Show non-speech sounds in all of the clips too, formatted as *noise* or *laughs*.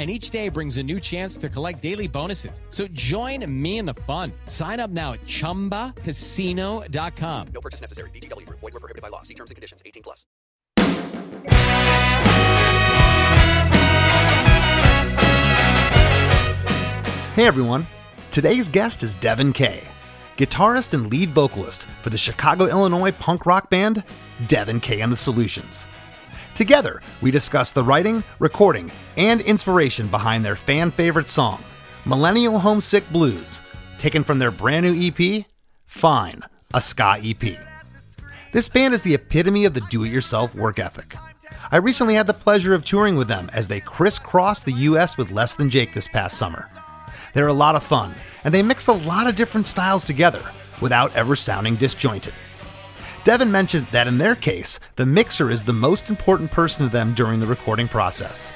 And each day brings a new chance to collect daily bonuses. So join me in the fun. Sign up now at chumbacasino.com. No purchase necessary. VGW Group. Void were prohibited by law. See terms and conditions. 18 plus. Hey everyone, today's guest is Devon Kay, guitarist and lead vocalist for the Chicago, Illinois punk rock band Devon Kay and the Solutions. Together, we discuss the writing, recording, and inspiration behind their fan favorite song, Millennial Homesick Blues, taken from their brand new EP, Fine, a ska EP. This band is the epitome of the do it yourself work ethic. I recently had the pleasure of touring with them as they crisscrossed the US with Less Than Jake this past summer. They're a lot of fun, and they mix a lot of different styles together without ever sounding disjointed. Devon mentioned that in their case, the mixer is the most important person to them during the recording process.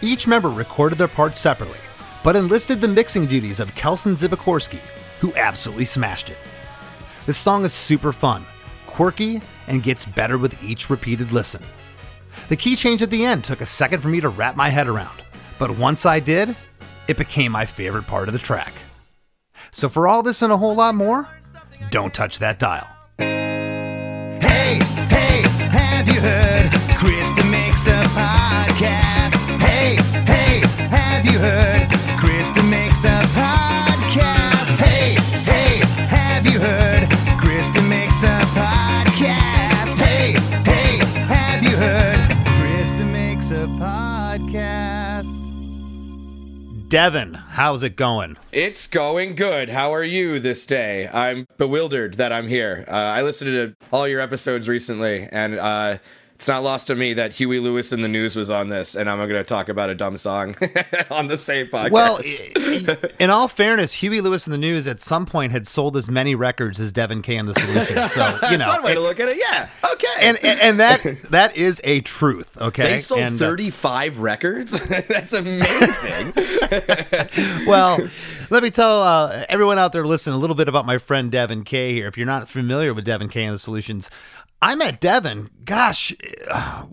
Each member recorded their parts separately, but enlisted the mixing duties of Kelson Zibikorski, who absolutely smashed it. This song is super fun, quirky, and gets better with each repeated listen. The key change at the end took a second for me to wrap my head around, but once I did, it became my favorite part of the track. So, for all this and a whole lot more, don't touch that dial. Have you heard? Chris DeMakes a podcast. Devon, how's it going? It's going good. How are you this day? I'm bewildered that I'm here. Uh, I listened to all your episodes recently, and uh, it's not lost to me that Huey Lewis and the News was on this, and I'm going to talk about a dumb song *laughs* on the same podcast. Well, in all fairness, Huey Lewis and the News at some point had sold as many records as Devon Kay and the Solutions. So, *laughs* you That's know, one way to look at it. Yeah. Okay. and, and and that that is a truth, okay? they sold And, uh, 35 records. *laughs* That's amazing. well, let me tell uh, everyone out there listening a little bit about my friend Devon Kay here. If you're not familiar with Devon Kay and the Solutions, I met Devon, gosh,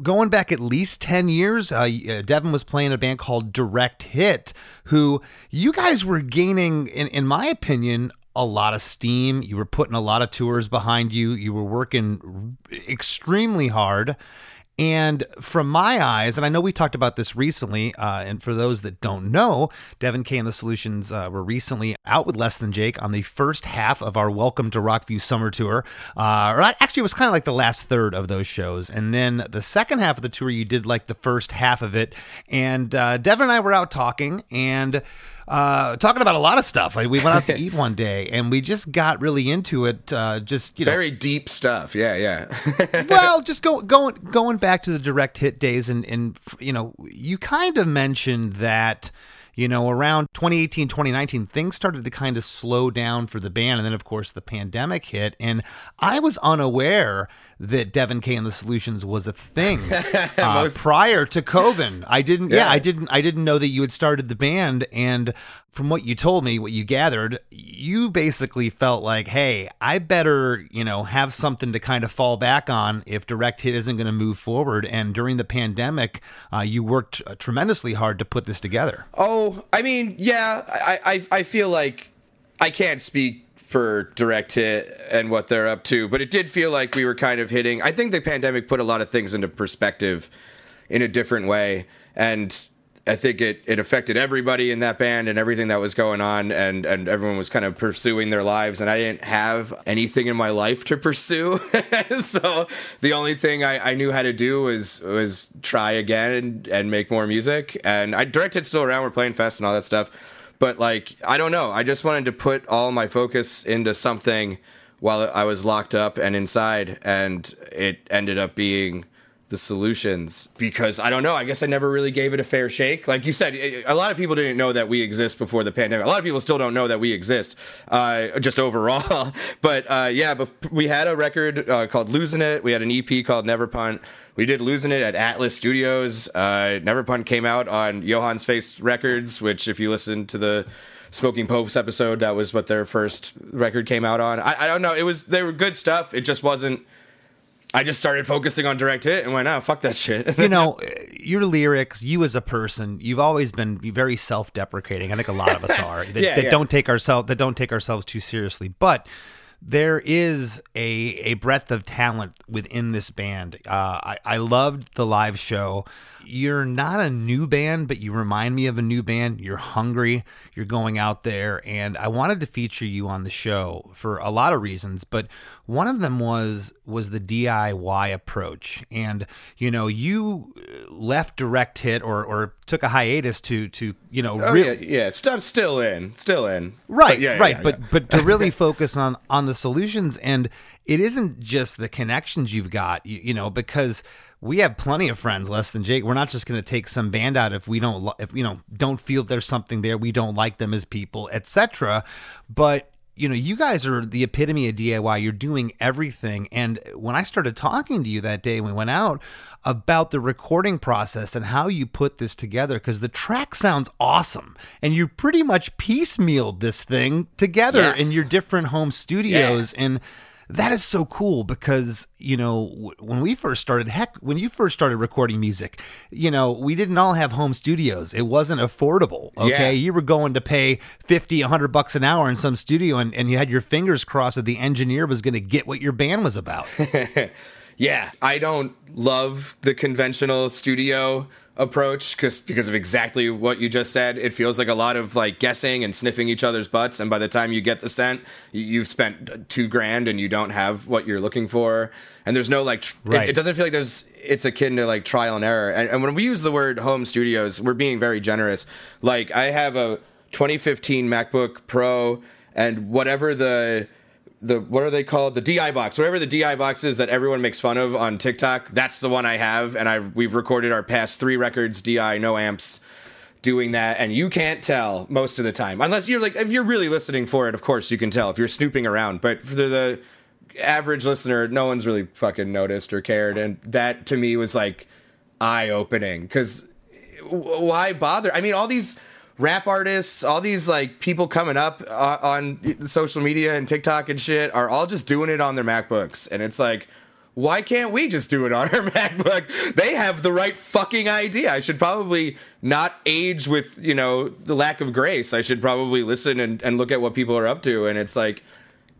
going back at least 10 years. Uh, uh, Devon was playing a band called Direct Hit, who you guys were gaining, in, in my opinion, a lot of steam. You were putting a lot of tours behind you. You were working extremely hard. And from my eyes, and I know we talked about this recently, uh, and for those that don't know, Devon Kay and the Solutions uh, were recently out with Less Than Jake on the first half of our Welcome to Rockview summer tour. Uh, or actually, it was kind of like the last third of those shows. And then the second half of the tour, you did like the first half of it. And uh, Devon and I were out talking and uh, talking about a lot of stuff. Like, we went out to *laughs* eat one day and we just got really into it. Uh, just, you know, Very deep stuff. Yeah, yeah. *laughs* well, just go, going going back to the direct hit days, and and you know, you kind of mentioned that. You know, around 2018, 2019, things started to kind of slow down for the band. And then, of course, the pandemic hit. And I was unaware that Devon Kay and the Solutions was a thing *laughs* uh, prior to COVID. I didn't, yeah. Yeah. I didn't, I didn't know that you had started the band. And from what you told me, what you gathered, you basically felt like, hey, I better, you know, have something to kind of fall back on if Direct Hit isn't going to move forward. And during the pandemic, uh, you worked uh, tremendously hard to put this together. Oh, I mean, yeah, I, I, I feel like I can't speak for direct hit and what they're up to, but it did feel like we were kind of hitting. I think the pandemic put a lot of things into perspective in a different way, and I think it, it affected everybody in that band and everything that was going on, and, and everyone was kind of pursuing their lives, and I didn't have anything in my life to pursue. *laughs* so the only thing I, I knew how to do was was try again and, and make more music. And I directed still around, we're playing fest and all that stuff. But like, I don't know. I just wanted to put all my focus into something while I was locked up and inside, and it ended up being the solutions because I don't know. I guess I never really gave it a fair shake. Like you said, a lot of people didn't know that we exist before the pandemic. A lot of people still don't know that we exist, uh, just overall. *laughs* but uh, yeah, but we had a record uh, called "Losing It." We had an EP called "Never Punt." We did "Losing It" at Atlas Studios. Uh, "Never Punt" came out on Johann's Face Records, which, if you listen to the Smoking Popes episode, that was what their first record came out on. I, I don't know. It was they were good stuff. It just wasn't I just started focusing on direct hit and went, oh, fuck that shit. you know, *laughs* your lyrics, you as a person, you've always been very self-deprecating. I think a lot of us *laughs* are that, Yeah, that yeah. don't take ourselves that don't take ourselves too seriously. But there is a a breadth of talent within this band. Uh, I I loved the live show. You're not a new band, but you remind me of a new band. You're hungry. You're going out there, and I wanted to feature you on the show for a lot of reasons. But one of them was was the DIY approach, and you know you left direct hit or or took a hiatus to to you know Oh, re- yeah, yeah. St- I'm still in, still in. right But yeah, right yeah, but but to really *laughs* focus on on the solutions and it isn't just the connections you've got you, you know because we have plenty of friends less than jake. We're not just going to take some band out if we don't if you know don't feel there's something there we don't like them as people etc but you know you guys are the epitome of diy you're doing everything. And when i started talking to you that day when we went out about the recording process and how you put this together because the track sounds awesome. And you pretty much piecemealed this thing together Yes. in your different home studios and that is so cool because you know when we first started heck when you first started recording music you know we didn't all have home studios. It wasn't affordable okay? Yeah. you were going to pay 50 100 bucks an hour in some studio and, and you had your fingers crossed that the engineer was going to get what your band was about. *laughs* Yeah, I don't love the conventional studio approach because because of exactly what you just said. It feels like a lot of like guessing and sniffing each other's butts, and by the time you get the scent, you've spent two grand and you don't have what you're looking for. And there's no like, tr- it- it, doesn't feel like there's. It's akin to like trial and error. And, and when we use the word home studios, we're being very generous. Like I have a 2015 MacBook Pro, and whatever the the what are they called? The DI box. Whatever the DI box is that everyone makes fun of on TikTok that's the one I have. And I we've recorded our past 3 records DI no amps doing that. And you can't tell most of the time. Unless you're like if you're really listening for it of course you can tell if you're snooping around. But for the, the average listener no one's really fucking noticed or cared. And that to me was like eye opening cuz why bother? I mean, all these rap artists, all these like people coming up uh, on social media and TikTok and shit are all just doing it on their MacBooks, and it's like. Why can't we just do it on our *laughs* MacBook? They have the right fucking idea. I should probably not age with, you know, the lack of grace. I should probably listen and, and look at what people are up to. And it's like,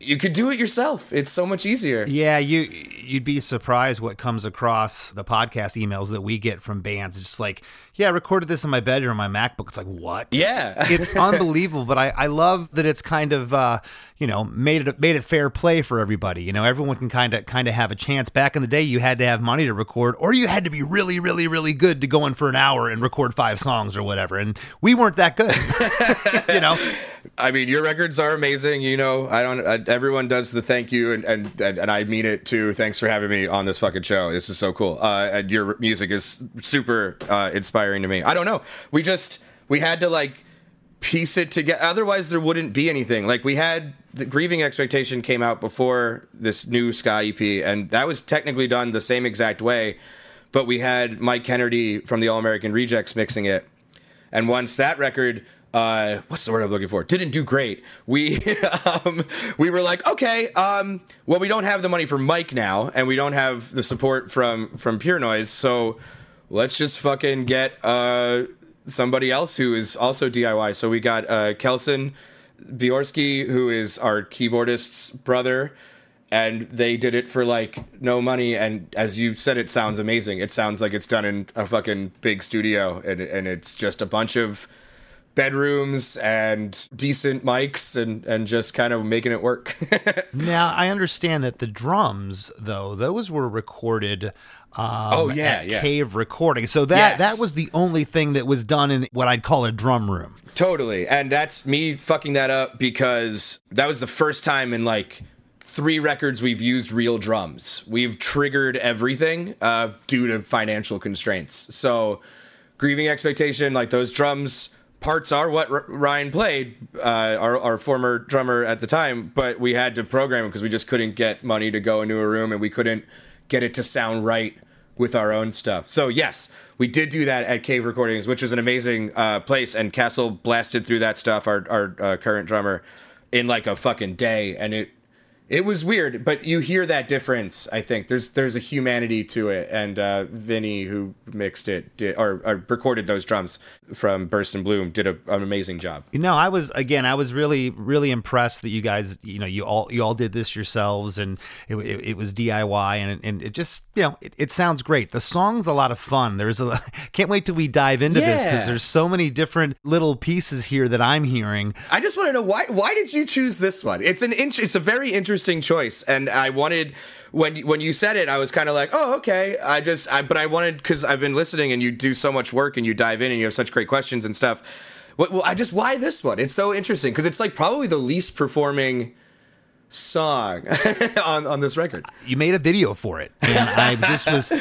you could do it yourself. It's so much easier. Yeah, you you'd be surprised what comes across the podcast emails that we get from bands. It's just like, yeah, I recorded this in my bedroom on my MacBook. It's like, what? Yeah. it's *laughs* unbelievable. But I, I love that it's kind of uh, you know made it made it fair play for everybody. You know, everyone can kind of kind of have a chance. Back in the day, you had to have money to record, or you had to be really, really, really good to go in for an hour and record five songs or whatever. And we weren't that good. *laughs* you know, I mean, your records are amazing. You know, I don't. I, everyone does the thank you, and, and and I mean it too. Thanks for having me on this fucking show. This is so cool. Uh, and your music is super uh, inspiring to me. I don't know. We just we had to like piece it together. Otherwise, there wouldn't be anything. Like we had the grieving expectation came out before this new ska EP, and that was technically done the same exact way. But we had Mike Kennedy from the All American Rejects mixing it. And once that record, uh, what's the word I'm looking for? Didn't do great. We *laughs* um, we were like, okay, um, well, we don't have the money for Mike now, and we don't have the support from from Pure Noise, so let's just fucking get uh, somebody else who is also DIY. So we got uh, Kelson Bjorski, who is our keyboardist's brother. and they did it for like no money. And as you said, it sounds amazing. It sounds like it's done in a fucking big studio, and and it's just a bunch of bedrooms and decent mics and and just kind of making it work. *laughs* Now I understand that the drums, though, those were recorded. Um, Oh, yeah, at yeah. Cave recording. So that Yes. that was the only thing that was done in what I'd call a drum room. Totally. And that's me fucking that up because that was the first time in like three records we've used real drums. We've triggered everything uh, due to financial constraints. So, Grieving Expectation, like those drums parts are what R- Ryan played, uh, our, our former drummer at the time, but we had to program it because we just couldn't get money to go into a room and we couldn't get it to sound right with our own stuff. So yes, we did do that at Cave Recordings, which is an amazing uh, place. And Castle blasted through that stuff, our our uh, current drummer, in like a fucking day, and it it was weird. But you hear that difference. I think there's there's a humanity to it, and uh, Vinny who mixed it did, or, or recorded those drums from Burst and Bloom did a, an amazing job. You know, I was again, I was really, really impressed that you guys, you know, you all, you all did this yourselves, and it, it, it was DIY, and it, and it just, you know, it, it sounds great. The song's a lot of fun. There's a, *laughs* can't wait till we dive into this because there's so many different little pieces here that I'm hearing. I just want to know why why did you choose this one? It's an int- it's a very interesting choice, and I wanted when when you said it, I was kind of like, oh okay. I just I but I wanted because I've been listening, and you do so much work, and you dive in, and you have such great questions and stuff. Well, I just why this one? It's so interesting because it's like probably the least performing song *laughs* on on this record. you made a video for it and i just was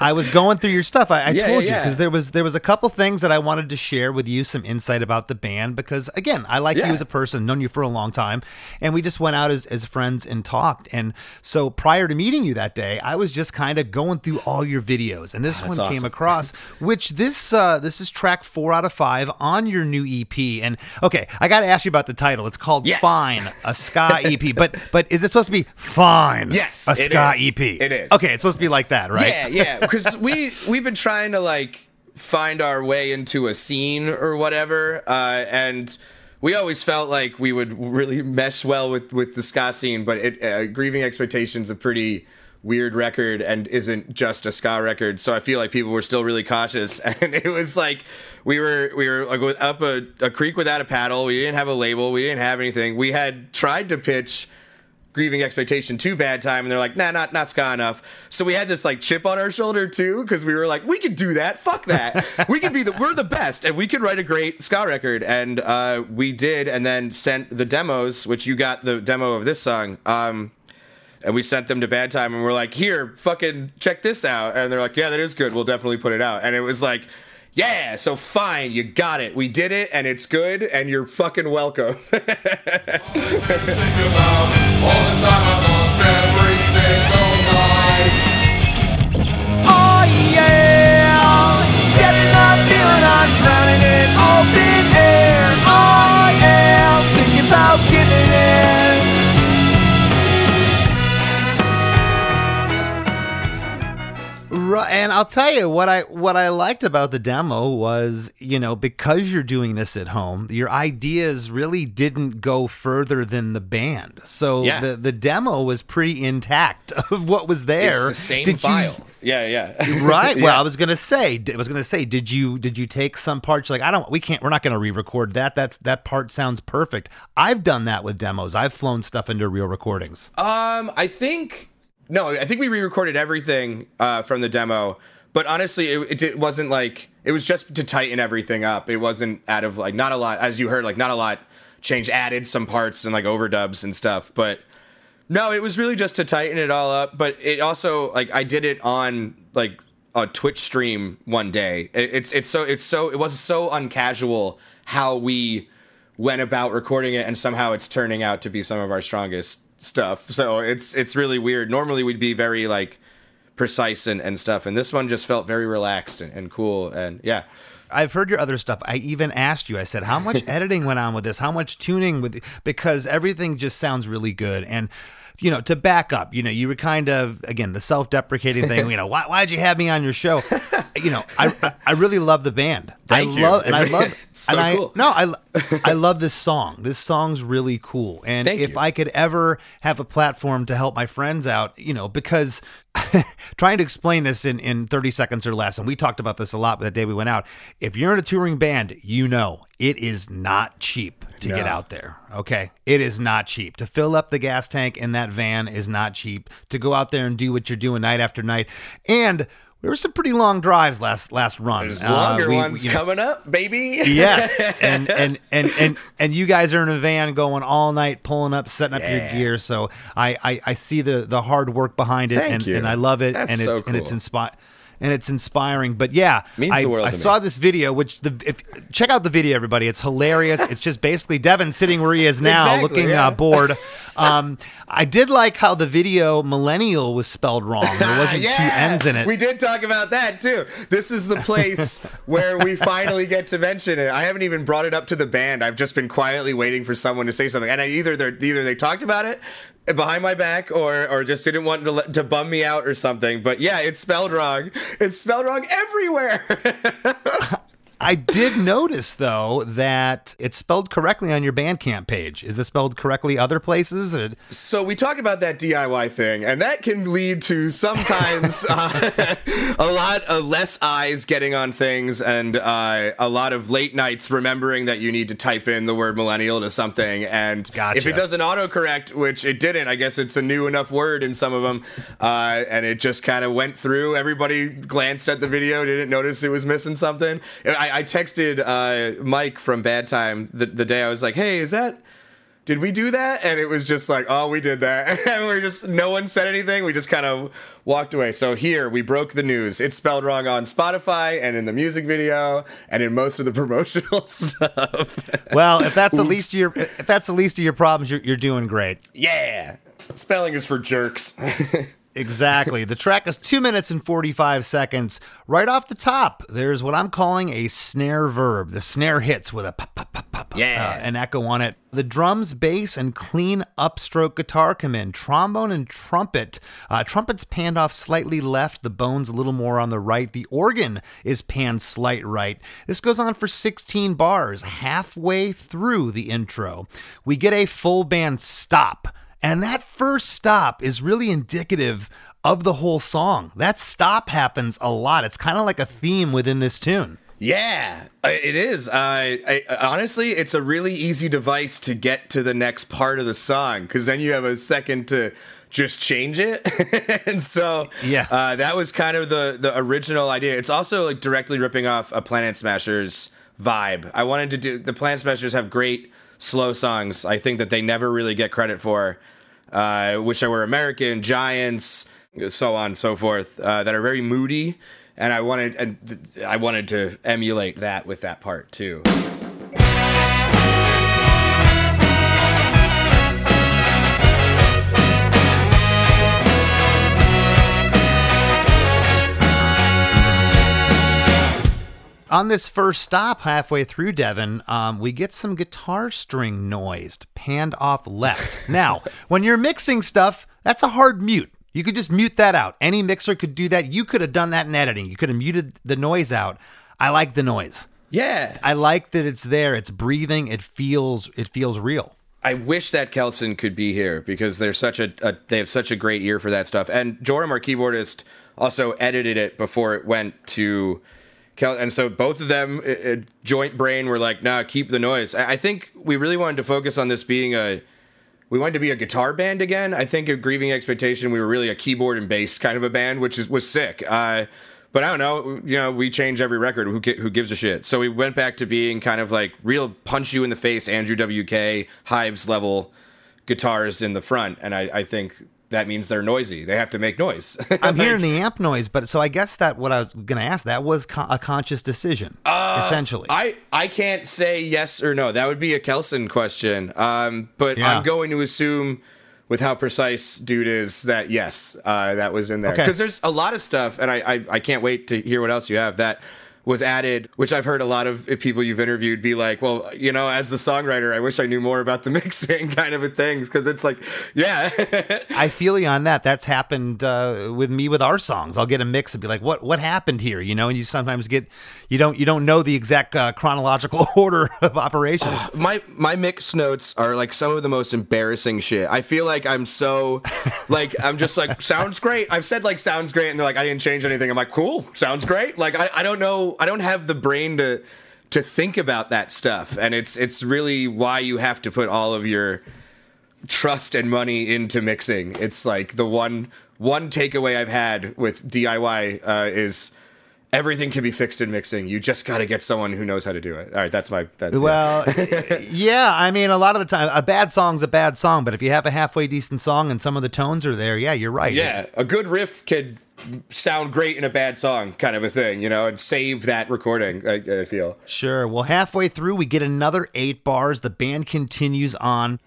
i was going through your stuff. I, I Yeah, told you yeah. because there was there was a couple things that i wanted to share with you some insight about the band because again i like you as a person known you for a long time and we just went out as, as friends and talked. And so prior to meeting you that day i was just kind of going through all your videos and this one That's came across which this uh this is track four out of five on your new ep and okay i gotta ask you about the title. It's called Yes. fine a ska ep but but is it supposed to be fine Yes, a ska is. ep It is. okay it's supposed to be like that right Yeah, yeah. Because we we've been trying to like find our way into a scene or whatever, uh, and we always felt like we would really mesh well with with the ska scene. But it, uh, grieving expectations a pretty weird record and isn't just a ska record. So I feel like people were still really cautious, *laughs* and it was like we were we were like up a, a creek without a paddle. We didn't have a label. We didn't have anything. We had tried to pitch grieving expectation too bad time and they're like nah not not ska enough. So we had this like chip on our shoulder too because we were like we could do that. Fuck that. We could be the we're the best and we could write a great ska record. And uh we did and then sent the demos which you got the demo of this song um and we sent them to bad time and we're like here fucking check this out. And they're like yeah that is good. We'll definitely put it out. And it was like yeah, so fine, you got it. We did it, and it's good, and you're fucking welcome. *laughs* Oh yeah, getting that feeling I'm drowning in open air. Right, and I'll tell you what I what I liked about the demo was, you know, because you're doing this at home, your ideas really didn't go further than the band. So Yeah. the the demo was pretty intact *laughs* of what was there. It's the same Did you- file. yeah, yeah. *laughs* right. Well, Yeah. I was gonna say, I was gonna say, did you did you take some parts like I don't, we can't, we're not gonna re-record that. That's that part sounds perfect. I've done that with demos. I've flown stuff into real recordings. Um, I think no, I think we re-recorded everything uh, from the demo. But honestly, it, it, it wasn't like it was just to tighten everything up. It wasn't out of like not a lot, as you heard, like not a lot changed. Added some parts and like overdubs and stuff, but no, it was really just to tighten it all up. But it also like I did it on like a Twitch stream one day. It, it's it's so it's so it was so uncasual how we went about recording it, and somehow it's turning out to be some of our strongest stuff. So it's it's really weird. Normally we'd be very like precise and, and stuff, and this one just felt very relaxed and, and cool. And yeah, I've heard your other stuff. I even asked you. I said, "How much *laughs* editing went on with this? How much tuning with?" Because everything just sounds really good. And you know, to back up, you know, you were kind of again the self-deprecating thing. You know, why why'd you have me on your show? *laughs* You know, I I- really love the band, Thank I you. love and I love *laughs* so and I cool. no I I love this song. This song's really cool. And Thank if you. I could ever have a platform to help my friends out, you know, because *laughs* trying to explain this in in 30 seconds or less, and we talked about this a lot the day we went out. If you're in a touring band, you know it is not cheap to get out there. Okay, it is not cheap to fill up the gas tank in that van is not cheap to go out there and do what you're doing night after night, and. There were some pretty long drives last last run. There's Uh, longer we- ones you know- coming up, baby. yes *laughs* and, and and and and you guys are in a van going all night pulling up setting up your gear so I, I i see the the hard work behind it Thank and you. and i love it That's and so it's and it's cool. Inspiring and it's inspiring but yeah i, I to me. saw this video which the if check out the video everybody it's hilarious it's just basically devon sitting where he is now Exactly, looking yeah. uh, bored um i did like how the video millennial was spelled wrong there *laughs* wasn't two ends in it We did talk about that too. This is the place *laughs* where we finally get to mention it. I haven't even brought it up to the band. I've just been quietly waiting for someone to say something, and I either they either they talked about it behind my back or or just didn't want to let, to bum me out or something. But yeah, it's spelled wrong. It's spelled wrong everywhere. *laughs* I did notice though that it's spelled correctly on your Bandcamp page. Is it spelled correctly other places? Or- So we talked about that DIY thing, and that can lead to sometimes *laughs* uh, *laughs* a lot of less eyes getting on things, and uh, a lot of late nights remembering that you need to type in the word millennial to something. And Gotcha. if it doesn't autocorrect, which it didn't, I guess it's a new enough word in some of them, uh, and it just kind of went through. Everybody glanced at the video, didn't notice it was missing something. I, I texted uh, Mike from Bad Time the, the day I was like, "Hey, is that?" did we do that? And it was just like, oh, we did that. *laughs* and we're just, no one said anything. We just kind of walked away. So here, we broke the news. It's spelled wrong on Spotify and in the music video and in most of the *laughs* promotional stuff. well, if that's the least of your if that's the least of your problems, you're, you're doing great. yeah. Spelling is for jerks. *laughs* Exactly. the track is two minutes and 45 seconds. Right off the top, there's what I'm calling a snare verb. The snare hits with a pop, pop, pop, pop, Yeah. uh, an echo on it. The drums, bass, and clean upstroke guitar come in. Trombone and trumpet. Uh, trumpet's panned off slightly left, the bones a little more on the right. The organ is panned slight right. This goes on for 16 bars, halfway through the intro. We get a full band stop. And that first stop is really indicative of the whole song. That stop happens a lot. It's kind of like a theme within this tune. Yeah, uh, it is. Uh, I, honestly, it's a really easy device to get to the next part of the song because then you have a second to just change it. *laughs* and so, Yeah. uh, that was kind of the the original idea. It's also like directly ripping off a Planet Smashers vibe. I wanted to do the Planet Smashers have great slow songs. I think that they never really get credit for. Uh, Wish I Were American, Giants, so on and so forth, uh, that are very moody. And I wanted, and I wanted to emulate that with that part too. On this first stop, halfway through Devon, um, we get some guitar string noised, panned off left. *laughs* now, when you're mixing stuff, that's a hard mute. You could just mute that out. Any mixer could do that. You could have done that in editing. You could have muted the noise out. I like the noise. Yeah, I like that it's there. It's breathing. It feels. It feels real. I wish that Kelson could be here because they're such a, a they have such a great ear for that stuff. And Joram, our keyboardist, also edited it before it went to Kel, and so both of them, uh, uh, joint brain, were like, "Nah, keep the noise." I, I think we really wanted to focus on this being a. We wanted to be a guitar band again. I think at Grieving Expectation, we were really a keyboard and bass kind of a band, which is was sick. Uh, but I don't know, you know, we change every record. Who who gives a shit? So we went back to being kind of like real punch you in the face, Andrew WK, Hives level guitars in the front, and I, I think that means they're noisy. They have to make noise. *laughs* I'm hearing the amp noise, but so I guess that what I was going to ask that was co- a conscious decision, essentially. Uh, I I can't say yes or no. That would be a Kelson question. Um, but Yeah. I'm going to assume, with how precise dude is, that yes, uh, that was in there. Okay. Because there's a lot of stuff, and I, I I can't wait to hear what else you have that was added, which I've heard a lot of people you've interviewed be like, well, you know, as the songwriter, I wish I knew more about the *laughs* mixing kind of a thing. Cause it's like, yeah. *laughs* I feel you on that. That's happened uh, with me with our songs. I'll get a mix and be like, "What what happened here?" You know, and you sometimes get you don't you don't know the exact uh, chronological *laughs* order of operations. *sighs* my my mix notes are like some of the most embarrassing shit. I feel like I'm so like I'm just like sounds great. I've said like sounds great, and they're like I didn't change anything. I'm like cool, sounds great. Like I, I don't know, I don't have the brain to to think about that stuff, and it's it's really why you have to put all of your trust and money into mixing. It's like the one one takeaway I've had with DIY uh, is everything can be fixed in mixing. You just got to get someone who knows how to do it. All right, that's my that's yeah. Well, *laughs* yeah, I mean, a lot of the time, a bad song's a bad song, but if you have a halfway decent song and some of the tones are there, yeah, you're right. Yeah, a good riff could sound great in a bad song, kind of a thing, you know, and save that recording. I, I feel. Sure. Well, halfway through, we get another eight bars. The band continues on.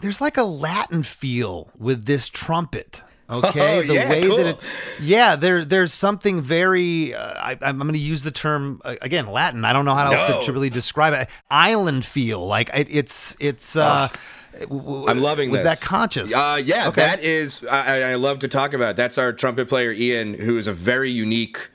There's like a Latin feel with this trumpet. Okay, Oh, the yeah, way cool. that it, yeah, there there's something very. Uh, I, I'm going to use the term uh, again, Latin. I don't know how else to, to really describe it. Island feel, like it, it's it's. Uh, w- I'm loving was this. that conscious? Uh, yeah, Okay. that is. I, I I love to talk about. That's our trumpet player Ian, who is a very unique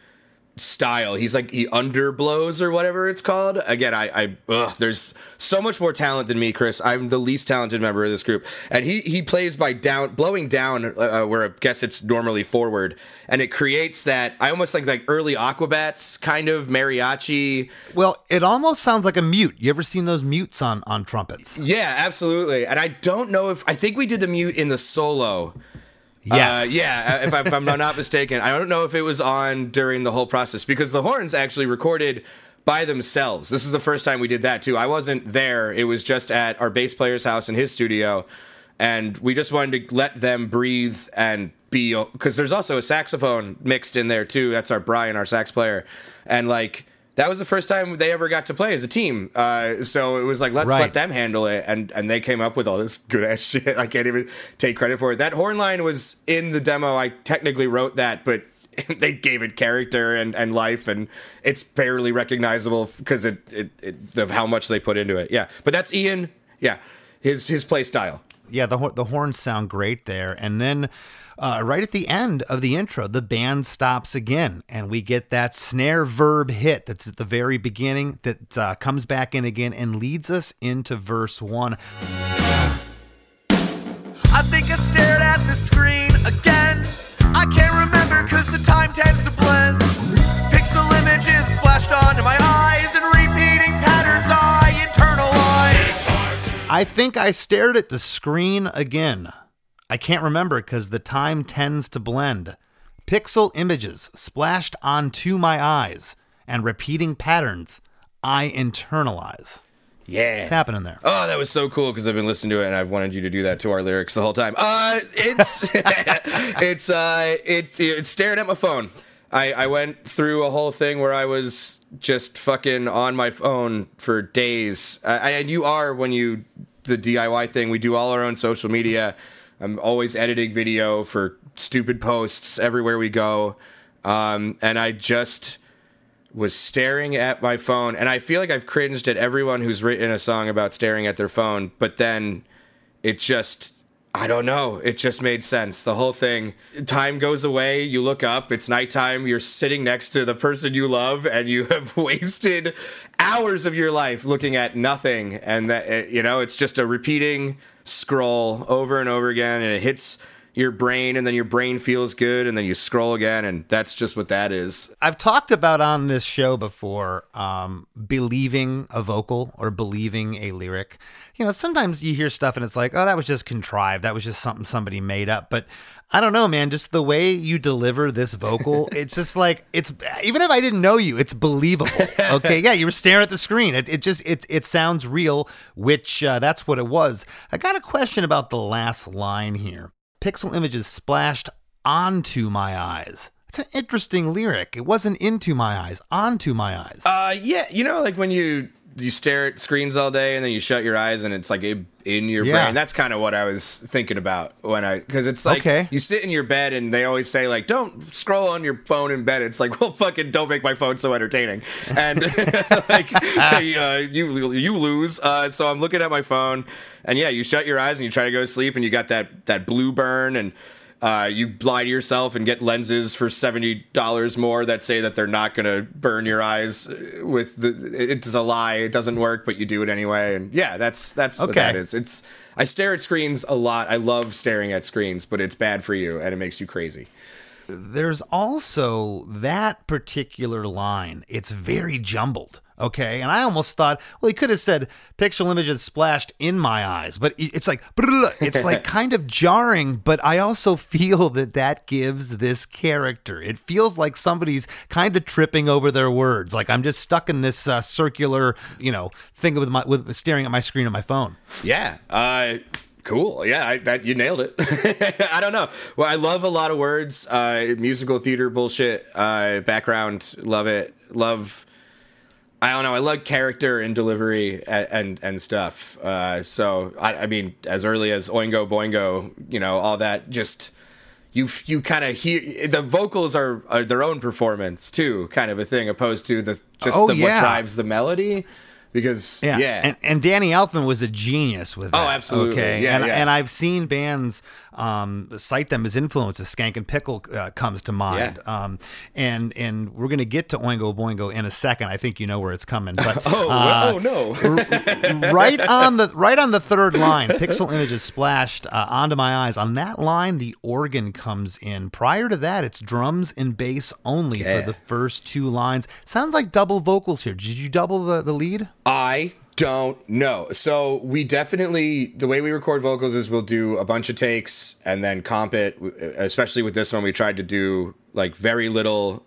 style. He's like he underblows or whatever it's called. Again, I, I ugh, there's so much more talent than me, Chris. I'm the least talented member of this group, and he he plays by down blowing down uh, where I guess it's normally forward, and it creates that. I almost think like early Aquabats kind of mariachi. Well, it almost sounds like a mute. You ever seen those mutes on on trumpets? Yeah, absolutely. And I don't know if I think we did the mute in the solo. Yes. Uh, yeah, if, I, if I'm not *laughs* mistaken. I don't know if it was on during the whole process because the horns actually recorded by themselves. This is the first time we did that too. I wasn't there. It was just at our bass player's house in his studio. And we just wanted to let them breathe and be because there's also a saxophone mixed in there too. That's our Brian, our sax player. And like that was the first time they ever got to play as a team. Uh, so it was like let's Right. let them handle it, and and they came up with all this good ass *laughs* shit. I can't even take credit for it. That horn line was in the demo. I technically wrote that, but *laughs* they gave it character and, and life, and it's barely recognizable because it, it, it of how much they put into it. Yeah, but that's Ian. Yeah, his his play style. yeah, the the horns sound great there, and then uh, right at the end of the intro, the band stops again, and we get that snare verb hit that's at the very beginning that uh, comes back in again and leads us into verse one. I think I stared at the screen again. I can't remember cause the time tends to blend. Pixel images splashed onto my eyes and repeating patterns I internalize. I think I stared at the screen again. I can't remember because the time tends to blend. Pixel images splashed onto my eyes and repeating patterns I internalize. Yeah, What's happening there? Oh, that was so cool because I've been listening to it and I've wanted you to do that to our lyrics the whole time. Uh, it's *laughs* it's uh, it's it's staring at my phone. I I went through a whole thing where I was just fucking on my phone for days. I, and you are when you the DIY thing. We do all our own social media. I'm always editing video for stupid posts everywhere we go. Um, and I just was staring at my phone and I feel like I've cringed at everyone who's written a song about staring at their phone, but then it just I don't know, it just made sense. The whole thing, time goes away, you look up, it's nighttime, you're sitting next to the person you love and you have *laughs* wasted hours of your life looking at nothing and that you know, it's just a repeating scroll over and over again and it hits your brain and then your brain feels good and then you scroll again and that's just what that is. I've talked about on this show before um, believing a vocal or believing a lyric. You know, sometimes you hear stuff and it's like, oh, that was just contrived. That was just something somebody made up. But I don't know, man. Just the way you deliver this vocal, *laughs* it's just like it's even if I didn't know you, it's believable. Okay, yeah, you were staring at the screen. It, it just it it sounds real, which uh, that's what it was. I got a question about the last line here. Pixel images splashed onto my eyes. It's an interesting lyric. It wasn't into my eyes, onto my eyes. Uh, yeah, you know, like when you you stare at screens all day and then you shut your eyes and it's like in your Yeah. brain. That's kind of what I was thinking about when I because it's like Okay. you sit in your bed and they always say like don't scroll on your phone in bed. It's like *laughs* well fucking don't make my phone so entertaining and *laughs* like hey, uh, you you lose. Uh, so I'm looking at my phone and yeah, you shut your eyes and you try to go to sleep and you got that that blue burn and. Uh, you lie to yourself and get lenses for seventy dollars more that say that they're not going to burn your eyes. With the, it's a lie. It doesn't work, but you do it anyway. And yeah, that's that's what that is. It's I stare at screens a lot. I love staring at screens, but it's bad for you and it makes you crazy. there's also that particular line. It's very jumbled. Okay. And I almost thought, well, he could have said pixel images splashed in my eyes, but it's like, it's like *laughs* kind of jarring, but I also *laughs* feel that that gives this character. It feels like somebody's kind of tripping over their words. Like I'm just stuck in this uh, circular, you know, thing with my, with staring at my screen on my phone. Yeah. Uh, cool. Yeah, I, that you nailed it. *laughs* I don't know. Well, I love a lot of words. Uh, musical theater bullshit. Uh, background. Love it. Love. I don't know. I love character and delivery and and, and stuff. Uh, so I, I mean, as early as Oingo Boingo, you know, all that. Just you you kind of hear the vocals are, are their own performance too, kind of a thing, opposed to the just Oh, the, yeah. what drives the melody. Because Yeah. yeah, And, and Danny Elfman was a genius with that. Oh, absolutely. Okay. Yeah, and, yeah. and I've seen bands um, cite them as influences. Skankin' Pickle uh, comes to mind. Yeah. Um, and and we're going to get to Oingo Boingo in a second. I think you know where it's coming. But *laughs* Oh, uh, oh no. right on the right on the third line, pixel images splashed uh, onto my eyes. On that line, the organ comes in. Prior to that, it's drums and bass only Yeah. for the first two lines. Sounds like double vocals here. Did you double the, the lead? I don't know. So we definitely the way we record vocals is we'll do a bunch of takes and then comp it. Especially with this one, we tried to do like very little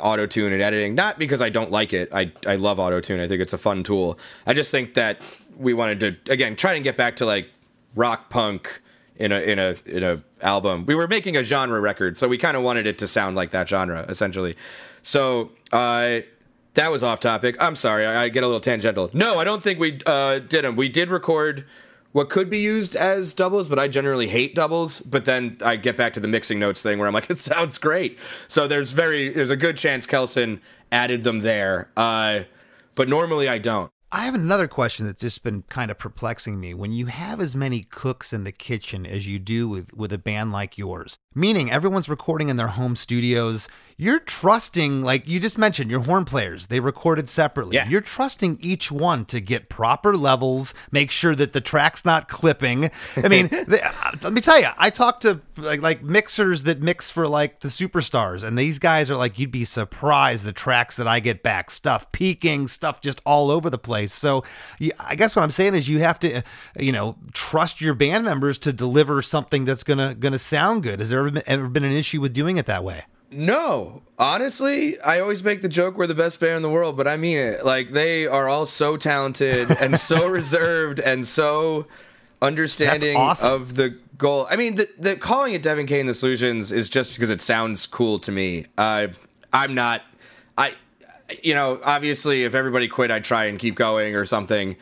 auto tune and editing. Not because I don't like it. I I love auto tune. I think it's a fun tool. I just think that we wanted to again try and get back to like rock punk in a in a in a album. We were making a genre record, so we kind of wanted it to sound like that genre essentially. So uh that was off topic. I'm sorry. I, I get a little tangential. No, I don't think we uh, did them. We did record what could be used as doubles, but I generally hate doubles. But then I get back to the mixing notes thing where I'm like, *laughs* it sounds great. So there's very there's a good chance Kelson added them there. Uh, but normally I don't. I have another question that's just been kind of perplexing me. When you have as many cooks in the kitchen as you do with, with a band like yours, meaning everyone's recording in their home studios, you're trusting, like you just mentioned, your horn players, they recorded separately. Yeah. You're trusting each one to get proper levels, make sure that the track's not clipping. I mean, *laughs* the, uh, let me tell you, I talked to like, like mixers that mix for like the superstars, and these guys are like, you'd be surprised the tracks that I get back, stuff peaking, stuff just all over the place. So you, I guess what I'm saying is you have to, uh, you know, trust your band members to deliver something that's gonna gonna sound good. Has there ever been, ever been an issue with doing it that way? No, honestly, I always make the joke we're the best band in the world, but I mean it. Like they are all so talented and *laughs* so reserved and so understanding awesome. of the goal. I mean, the, the calling it Devon Kay and the Solutions is just because it sounds cool to me. Uh, I'm not. I, you know, obviously, if everybody quit, I'd try and keep going or something.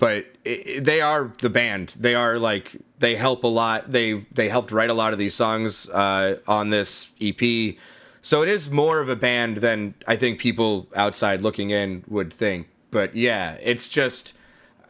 But i i- they are the band. They are like they help a lot. They they helped write a lot of these songs uh, on this EP. So it is more of a band than I think people outside looking in would think. But yeah, it's just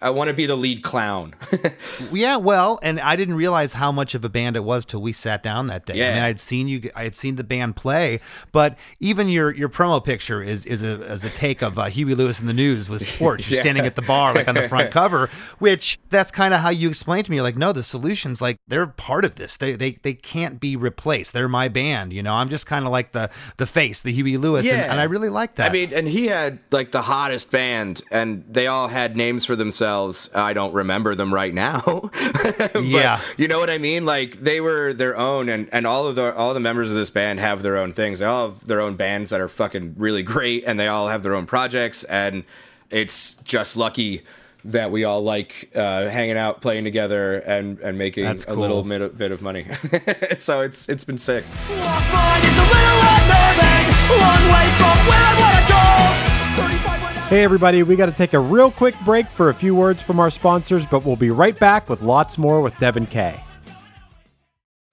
I want to be the lead clown. *laughs* Yeah, well, and I didn't realize how much of a band it was till we sat down that day. Yeah. I mean, I'd seen you, I had seen the band play, but even your your promo picture is is a is a take of uh, Huey Lewis and the News with sports. You're Yeah. standing at the bar, like on the front *laughs* cover, which that's kind of how you explained to me. You're like, no, the solutions, like they're part of this. They they they can't be replaced. They're my band. You know, I'm just kind of like the the face, the Huey Lewis, and, and I really like that. I mean, and he had like the hottest band, and they all had names for themselves. I don't remember them right now. *laughs* But Yeah. you know what I mean. Like they were their own, and and all of the all the members of this band have their own things. They all have their own bands that are fucking really great, and they all have their own projects. And it's just lucky that we all like uh, hanging out, playing together, and and making That's a little cool. bit, bit of money. *laughs* so it's it's been sick. Hey, everybody, we got to take a real quick break for a few words from our sponsors, but we'll be right back with lots more with Devon Kay.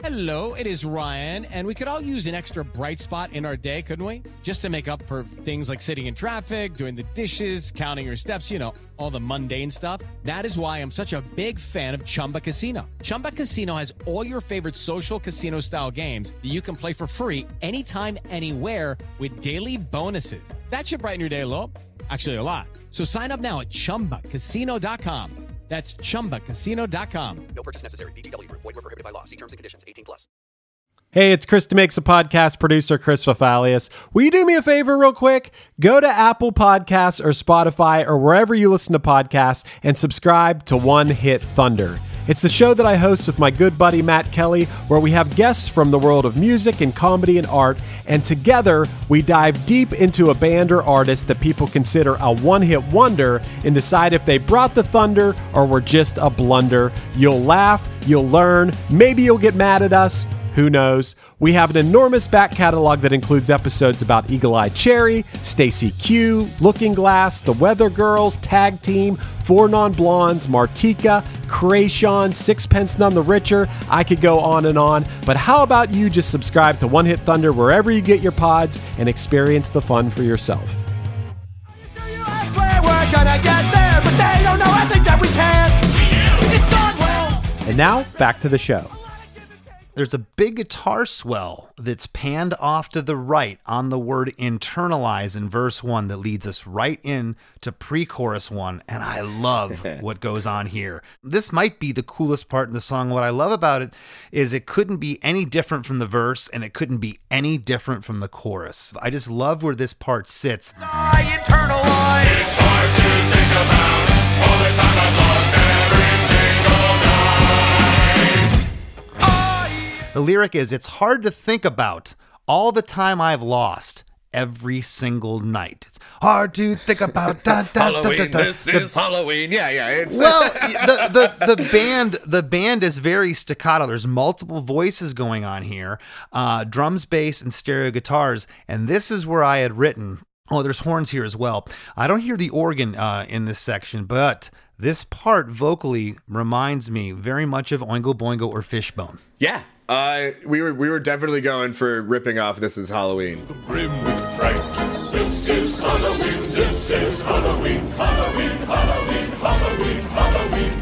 Hello, it is Ryan, and we could all use an extra bright spot in our day, couldn't we? Just to make up for things like sitting in traffic, doing the dishes, counting your steps, you know, all the mundane stuff. That is why I'm such a big fan of Chumba Casino. Chumba Casino has all your favorite social casino style games that you can play for free anytime, anywhere with daily bonuses. That should brighten your day a little. Actually, a lot. So sign up now at chumbacasino.com. That's chumbacasino.com. No purchase necessary. VGW Group. Void were prohibited by law. See terms and conditions. 18 plus. Hey, it's Chris DeMakes a Podcast producer, Chris Fafalius. Will you do me a favor, real quick? Go to Apple Podcasts or Spotify or wherever you listen to podcasts and subscribe to One Hit Thunder. It's the show that I host with my good buddy Matt Kelly, where we have guests from the world of music and comedy and art, and together we dive deep into a band or artist that people consider a one hit wonder and decide if they brought the thunder or were just a blunder. You'll laugh, you'll learn, maybe you'll get mad at us. Who knows? We have an enormous back catalog that includes episodes about Eagle Eye Cherry, Stacey Q, Looking Glass, The Weather Girls, Tag Team, Four Non Blondes, Martika, Kreayshawn, Sixpence None the Richer. I could go on and on, but how about you just subscribe to One Hit Thunder wherever you get your pods and experience the fun for yourself? And now, back to the show. There's a big guitar swell that's panned off to the right on the word internalize in verse one that leads us right in to pre chorus one. And I love *laughs* what goes on here. This might be the coolest part in the song. What I love about it is it couldn't be any different from the verse and it couldn't be any different from the chorus. I just love where this part sits. I internalize. The lyric is It's hard to think about all the time I've lost every single night. It's hard to think about. *laughs* Da, da, da, da, Halloween. da. This The- is Halloween. Yeah, yeah. It's well, the, the the band the band is very staccato. There's multiple voices going on here, uh, drums, bass, and stereo guitars. And this is where I had written. Oh, there's horns here as well. I don't hear the organ uh, in this section, but this part vocally reminds me very much of Oingo Boingo or Fishbone. yeah. Uh, we were we were definitely going for ripping off. This is Halloween. Brim with fright. This is Halloween. This is Halloween. Halloween. Halloween. Halloween. Halloween.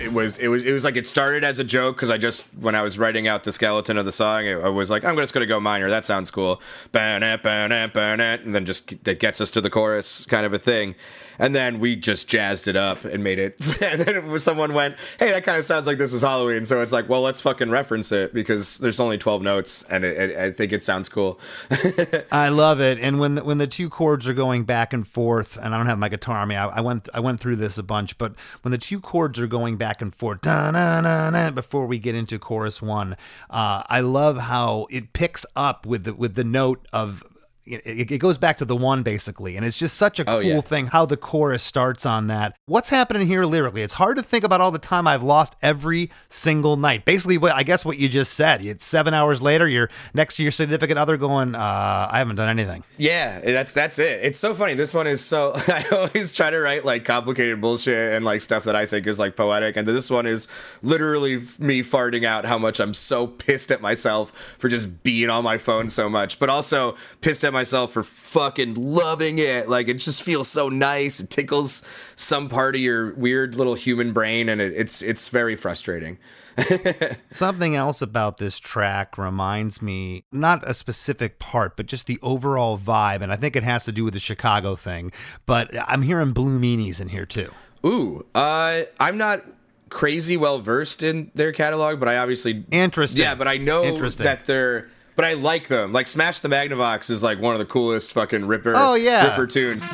It was it was it was like it started as a joke because I just when I was writing out the skeleton of the song, I was like, I'm just gonna go minor. That sounds cool. Ba-na, ba-na, ba-na, And then just that gets us to the chorus, kind of a thing. And then we just jazzed it up and made it. *laughs* And then someone went, "Hey, that kind of sounds like this is Halloween." So it's like, well, let's fucking reference it because there's only 12 notes, and it, it, I think it sounds cool. *laughs* I love it. And when the, when the two chords are going back and forth, and I don't have my guitar on me, I, I went I went through this a bunch. But when the two chords are going back and forth, before we get into chorus one, uh, I love how it picks up with the with the note of. It, it goes back to the one basically, and it's just such a cool Oh, yeah. thing how the chorus starts on that. What's happening here lyrically? It's hard to think about all the time I've lost every single night. Basically, what I guess what you just said. It's seven hours later, you're next to your significant other, going, uh, "I haven't done anything." Yeah, that's that's it. It's so funny. This one is so. *laughs* I always try to write like complicated bullshit and like stuff that I think is like poetic, and this one is literally me farting out how much I'm so pissed at myself for just being on my phone so much, but also pissed at myself for fucking loving it. Like it just feels so nice. It tickles some part of your weird little human brain, and it, it's it's very frustrating. *laughs* Something else about this track reminds me, not a specific part, but just the overall vibe. And I think it has to do with the Chicago thing. But I'm hearing Blue Meanies in here too. Ooh, uh, I'm not crazy well versed in their catalog, but I obviously Interesting. Yeah, but I know Interesting. that they're. But I like them. Like Smash the Magnavox is like one of the coolest fucking Ripper. Oh, yeah. Ripper tunes.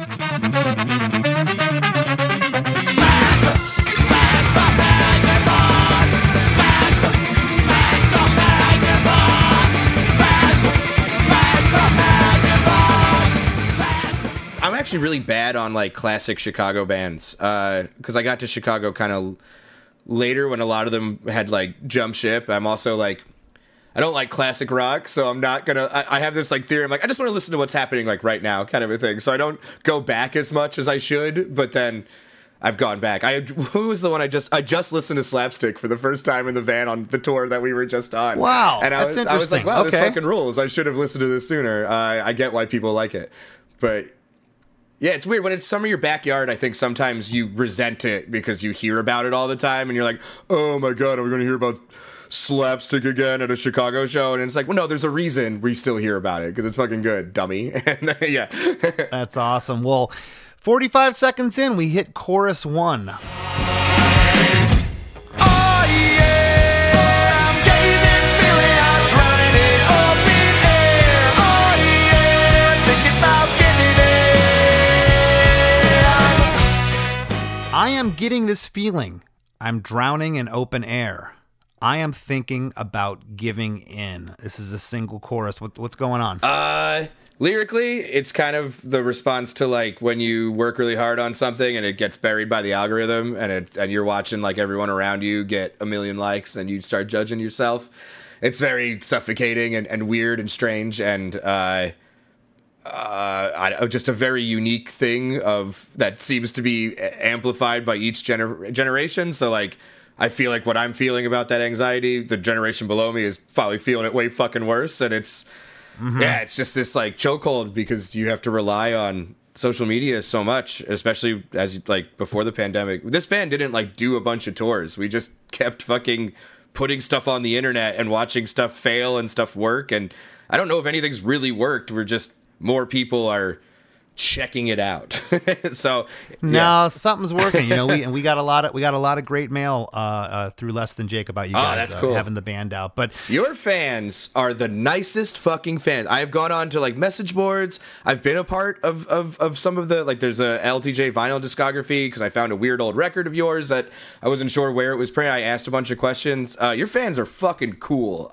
I'm actually really bad on like classic Chicago bands uh, because I got to Chicago kind of later when a lot of them had like jump ship. I'm also like, I don't like classic rock, so I'm not gonna. I, I have this like theory. I'm like, I just want to listen to what's happening like right now, kind of a thing. So I don't go back as much as I should. But then I've gone back. I *laughs* who was the one I just I just listened to Slapstick for the first time in the van on the tour that we were just on. Wow, and I that's was I was like, interesting. wow, this Okay. fucking rules. I should have listened to this sooner. Uh, I get why people like it, but yeah, it's weird when it's some of your backyard. I think sometimes you resent it because you hear about it all the time, and you're like, "Oh my god, are we going to hear about slapstick again at a Chicago show?" And it's like, "Well, no, there's a reason we still hear about it because it's fucking good, dummy." *laughs* and yeah, *laughs* That's awesome. Well, 45 seconds in, we hit chorus one. Oh I'm getting this feeling, I'm drowning it up air. Oh yeah, thinking about getting there. I am getting this feeling. I'm drowning in open air. I am thinking about giving in. This is a single chorus. What, what's going on? Uh, lyrically, it's kind of the response to like when you work really hard on something and it gets buried by the algorithm, and it and you're watching like everyone around you get a million likes, and you start judging yourself. It's very suffocating and, and weird and strange, and uh, uh, I, just a very unique thing of that seems to be amplified by each gener- generation. So like. I feel like what I'm feeling about that anxiety, the generation below me is probably feeling it way fucking worse, and it's mm-hmm. yeah, it's just this like chokehold because you have to rely on social media so much, especially as like before the pandemic. This band didn't like do a bunch of tours. We just kept fucking putting stuff on the internet and watching stuff fail and stuff work. And I don't know if anything's really worked. We're just more people are checking it out. *laughs* so No, something's working. You know, we and we got a lot of we got a lot of great mail uh, uh, through less than Jake about you Oh, guys that's uh, cool. having the band out. But Your fans are the nicest fucking fans. I've gone on to like message boards. I've been a part of of, of some of the like. There's a LTJ vinyl discography because I found a weird old record of yours that I wasn't sure where it was printed. I asked a bunch of questions. Uh, your fans are fucking cool.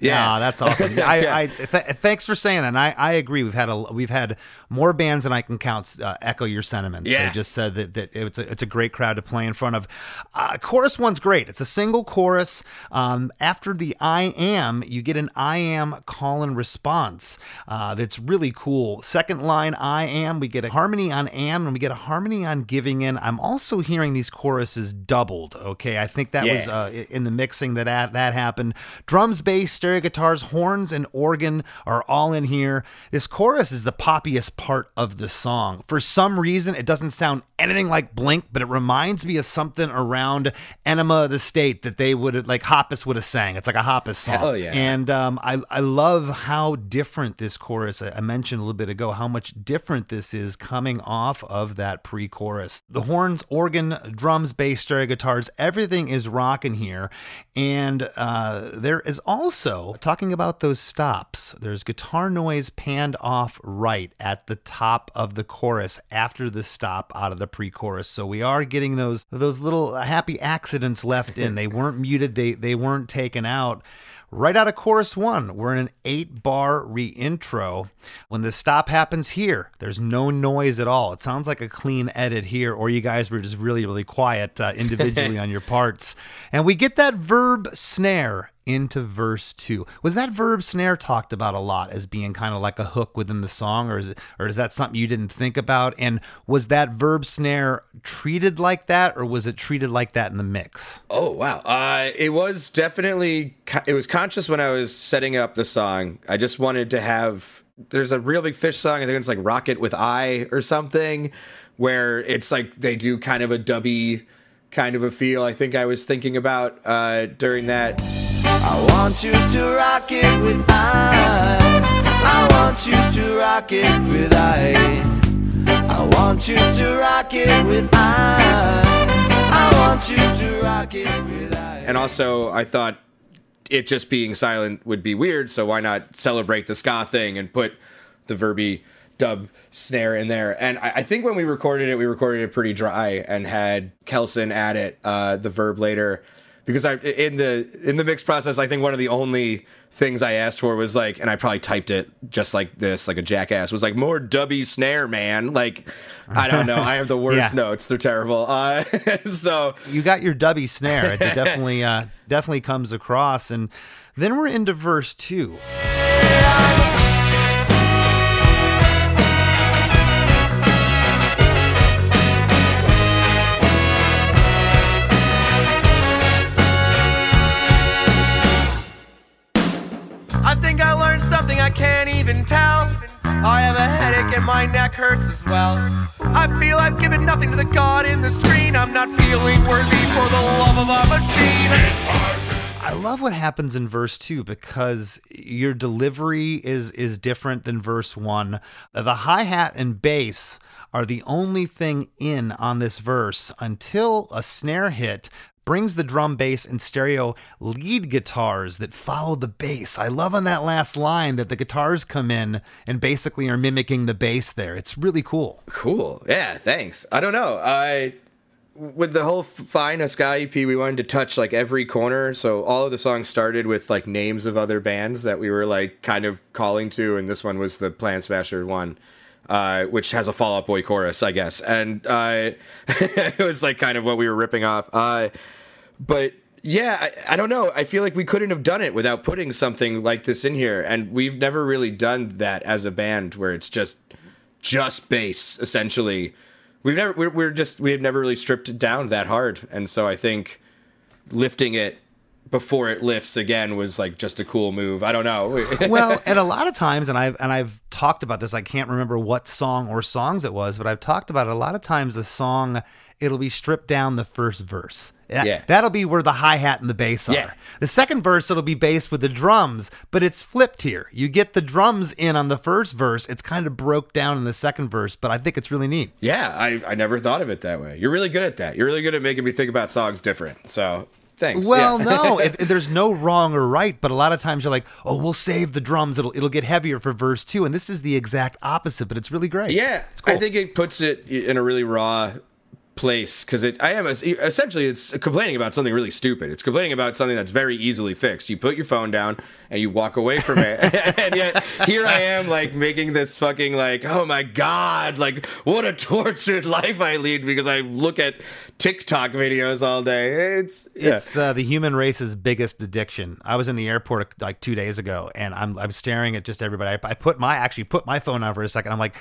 Yeah, Yeah, that's awesome. *laughs* I, I th- thanks for saying that. And I, I agree. We've had a we've had more bands than I can count uh, echo your sentiments. Yeah. They just said that, that it's a it's a great crowd to play in front of. Uh, chorus one's great. It's a single chorus. Um, after the I am, you get an I am call and response. Uh, that's really cool. Second line I am, we get a harmony on am, and we get a harmony on giving in. I'm also hearing these choruses doubled. Okay, I think that was Yeah. uh, in the mixing that that, that happened. Drums, bass, stereo guitars, horns, and organ are all in here. This chorus is the poppiest part of the song. For some reason, it doesn't sound anything like Blink, but it reminds me of something around Enema of the State that they would have, like Hoppus would have sang. It's like a Hoppus song. Hell yeah. And um, I, I love how different this chorus, I I mentioned a little bit ago, how much different this is coming off of that pre chorus. The horns, organ, drums, bass, stereo guitars, everything is rocking here. And uh, there is also, talking about those stops, there's guitar noise panned off right at the top of the chorus after the stop out of the pre chorus. So we are getting those, those little happy accidents left in. They weren't muted, they, they weren't taken out. Right out of chorus one, we're in an eight bar reintro. When the stop happens here, there's no noise at all. It sounds like a clean edit here, or you guys were just really, really quiet uh, individually *laughs* on your parts. And we get that verb snare into verse two. Was that verb snare talked about a lot as being kind of like a hook within the song, or is it, or is that something you didn't think about? And was that verb snare treated like that, or was it treated like that in the mix? Oh wow! Uh, it was definitely it was conscious when I was setting up the song. I just wanted to have. There's a Reel Big Fish song. I think it's like "Rocket with I" or something, where it's like they do kind of a dubby kind of a feel. I think I was thinking about uh, during that. I want you to rock it with I. I want you to rock it with I. I want you to rock it with I. I want you to rock it with I. And also, I thought it just being silent would be weird, so why not celebrate the ska thing and put the verby dub snare in there? And I, I think when we recorded it, we recorded it pretty dry and had Kelson add it, uh, the verb later. Because I in the in the mix process, I think one of the only things I asked for was like, and I probably typed it just like this, like a jackass, was like more dubby snare, man. Like, I don't know, I have the *laughs* worst Yeah. notes; they're terrible. Uh, *laughs* so you got your dubby snare. It definitely uh, *laughs* definitely comes across. And then we're into verse two. I have a headache and my neck hurts as well. I feel I've given nothing to the god in the screen. I'm not feeling worthy for the love of a machine. It's hard. I love what happens in verse two because your delivery is is different than verse one. The hi hat and bass are the only thing in on this verse until a snare hit brings the drum bass and stereo lead guitars that follow the bass. I love on that last line that the guitars come in and basically are mimicking the bass there. It's really cool. Cool. Yeah, thanks. I don't know. I with the whole Fine a Sky EP, we wanted to touch like every corner. So all of the songs started with like names of other bands that we were like kind of calling to, and this one was the Plan Smasher one. Uh, which has a Fall Out Boy chorus, I guess, and uh, *laughs* it was like kind of what we were ripping off. Uh, but yeah, I, I don't know. I feel like we couldn't have done it without putting something like this in here, and we've never really done that as a band, where it's just just bass essentially. We've never we're, we're just we have never really stripped it down that hard, and so I think lifting it before it lifts again was like just a cool move. I don't know. *laughs* well, and a lot of times, and I've and I've talked about this. I can't remember what song or songs it was, but I've talked about it. A lot of times, the song it'll be stripped down the first verse. That- Yeah. that'll be where the hi hat and the bass are. Yeah. The second verse it'll be bass with the drums, but it's flipped here. You get the drums in on the first verse. It's kind of broke down in the second verse, but I think it's really neat. yeah, I I never thought of it that way. You're really good at that. You're really good at making me think about songs different. So thanks. Well, Yeah. no, *laughs* there's no wrong or right, but a lot of times you're like, oh, we'll save the drums. It'll it'll get heavier for verse two, and this is the exact opposite, but it's really great. Yeah, it's cool. I think it puts it in a really raw place because it. I am essentially it's complaining about something really stupid. It's complaining about something that's very easily fixed. You put your phone down and you walk away from it, *laughs* and yet here I am like making this fucking like oh my god like what a tortured *laughs* life I lead because I look at TikTok videos all day. It's yeah. It's uh, the human race's biggest addiction. I was in the airport like two days ago, and I'm I'm staring at just everybody. I, I put my actually put my phone on for a second. I'm like,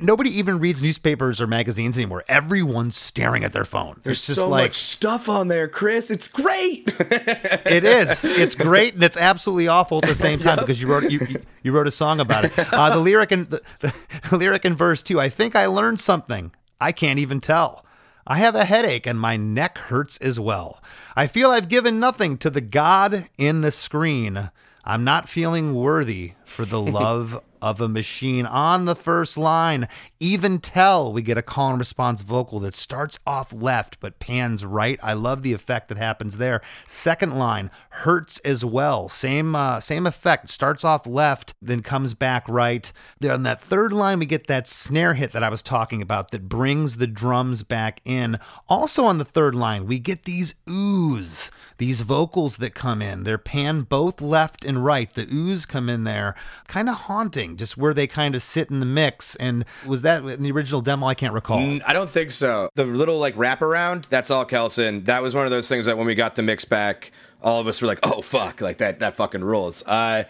nobody even reads newspapers or magazines anymore. Everyone's staring at their phone. There's it's just so like much stuff on there, Chris. It's great. it is. It's great and it's absolutely awful at the same time *laughs* because you wrote you, you- you wrote a song about it. Uh, the lyric and the, *laughs* the lyric in verse two. I think I learned something. I can't even tell. I have a headache and my neck hurts as well. I feel I've given nothing to the God in the screen. I'm not feeling worthy for the *laughs* love of a machine. On the first line, even tell we get a call and response vocal that starts off left but pans right. I love the effect that happens there. Second line hurts as well. Same uh, same effect. Starts off left, then comes back right. Then on that third line, we get that snare hit that I was talking about that brings the drums back in. Also on the third line, we get these oohs these vocals that come in. They're panned both left and right. The oohs come in there, kind of haunting, just where they kind of sit in the mix. And was that in the original demo? I can't recall. Mm, I don't think so. The little like wraparound, that's all Kelson. That was one of those things that when we got the mix back, all of us were like, "Oh fuck!" Like that. That fucking rules. Uh,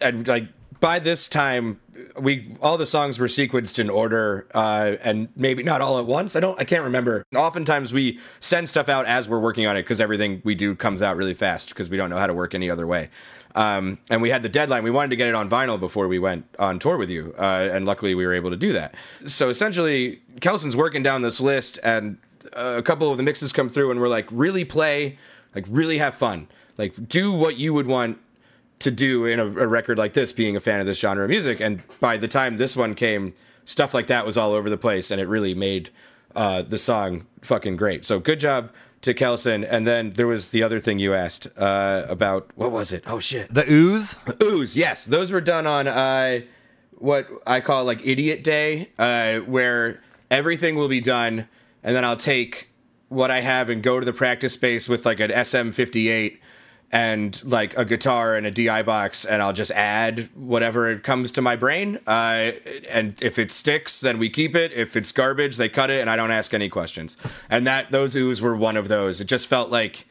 and like by this time, we all the songs were sequenced in order, uh, and maybe not all at once. I don't. I can't remember. Oftentimes we send stuff out as we're working on it because everything we do comes out really fast because we don't know how to work any other way. Um, and we had the deadline. We wanted to get it on vinyl before we went on tour with you, uh, and luckily we were able to do that. So essentially, Kelson's working down this list, and uh, a couple of the mixes come through, and we're like, really play, like really have fun, like do what you would want to do in a, a record like this, being a fan of this genre of music. And by the time this one came, stuff like that was all over the place, and it really made uh, the song fucking great. So good job to Kelson. And then there was the other thing you asked uh, about. What was it? Oh shit. The ooze. Ooze, yes, those were done on uh, what I call like Idiot Day, uh, where everything will be done, and then I'll take what I have and go to the practice space with like an SM58 and like a guitar and a DI box, and I'll just add whatever it comes to my brain. Uh, and if it sticks, then we keep it. If it's garbage, they cut it, and I don't ask any questions. And that those oohs were one of those. It just felt like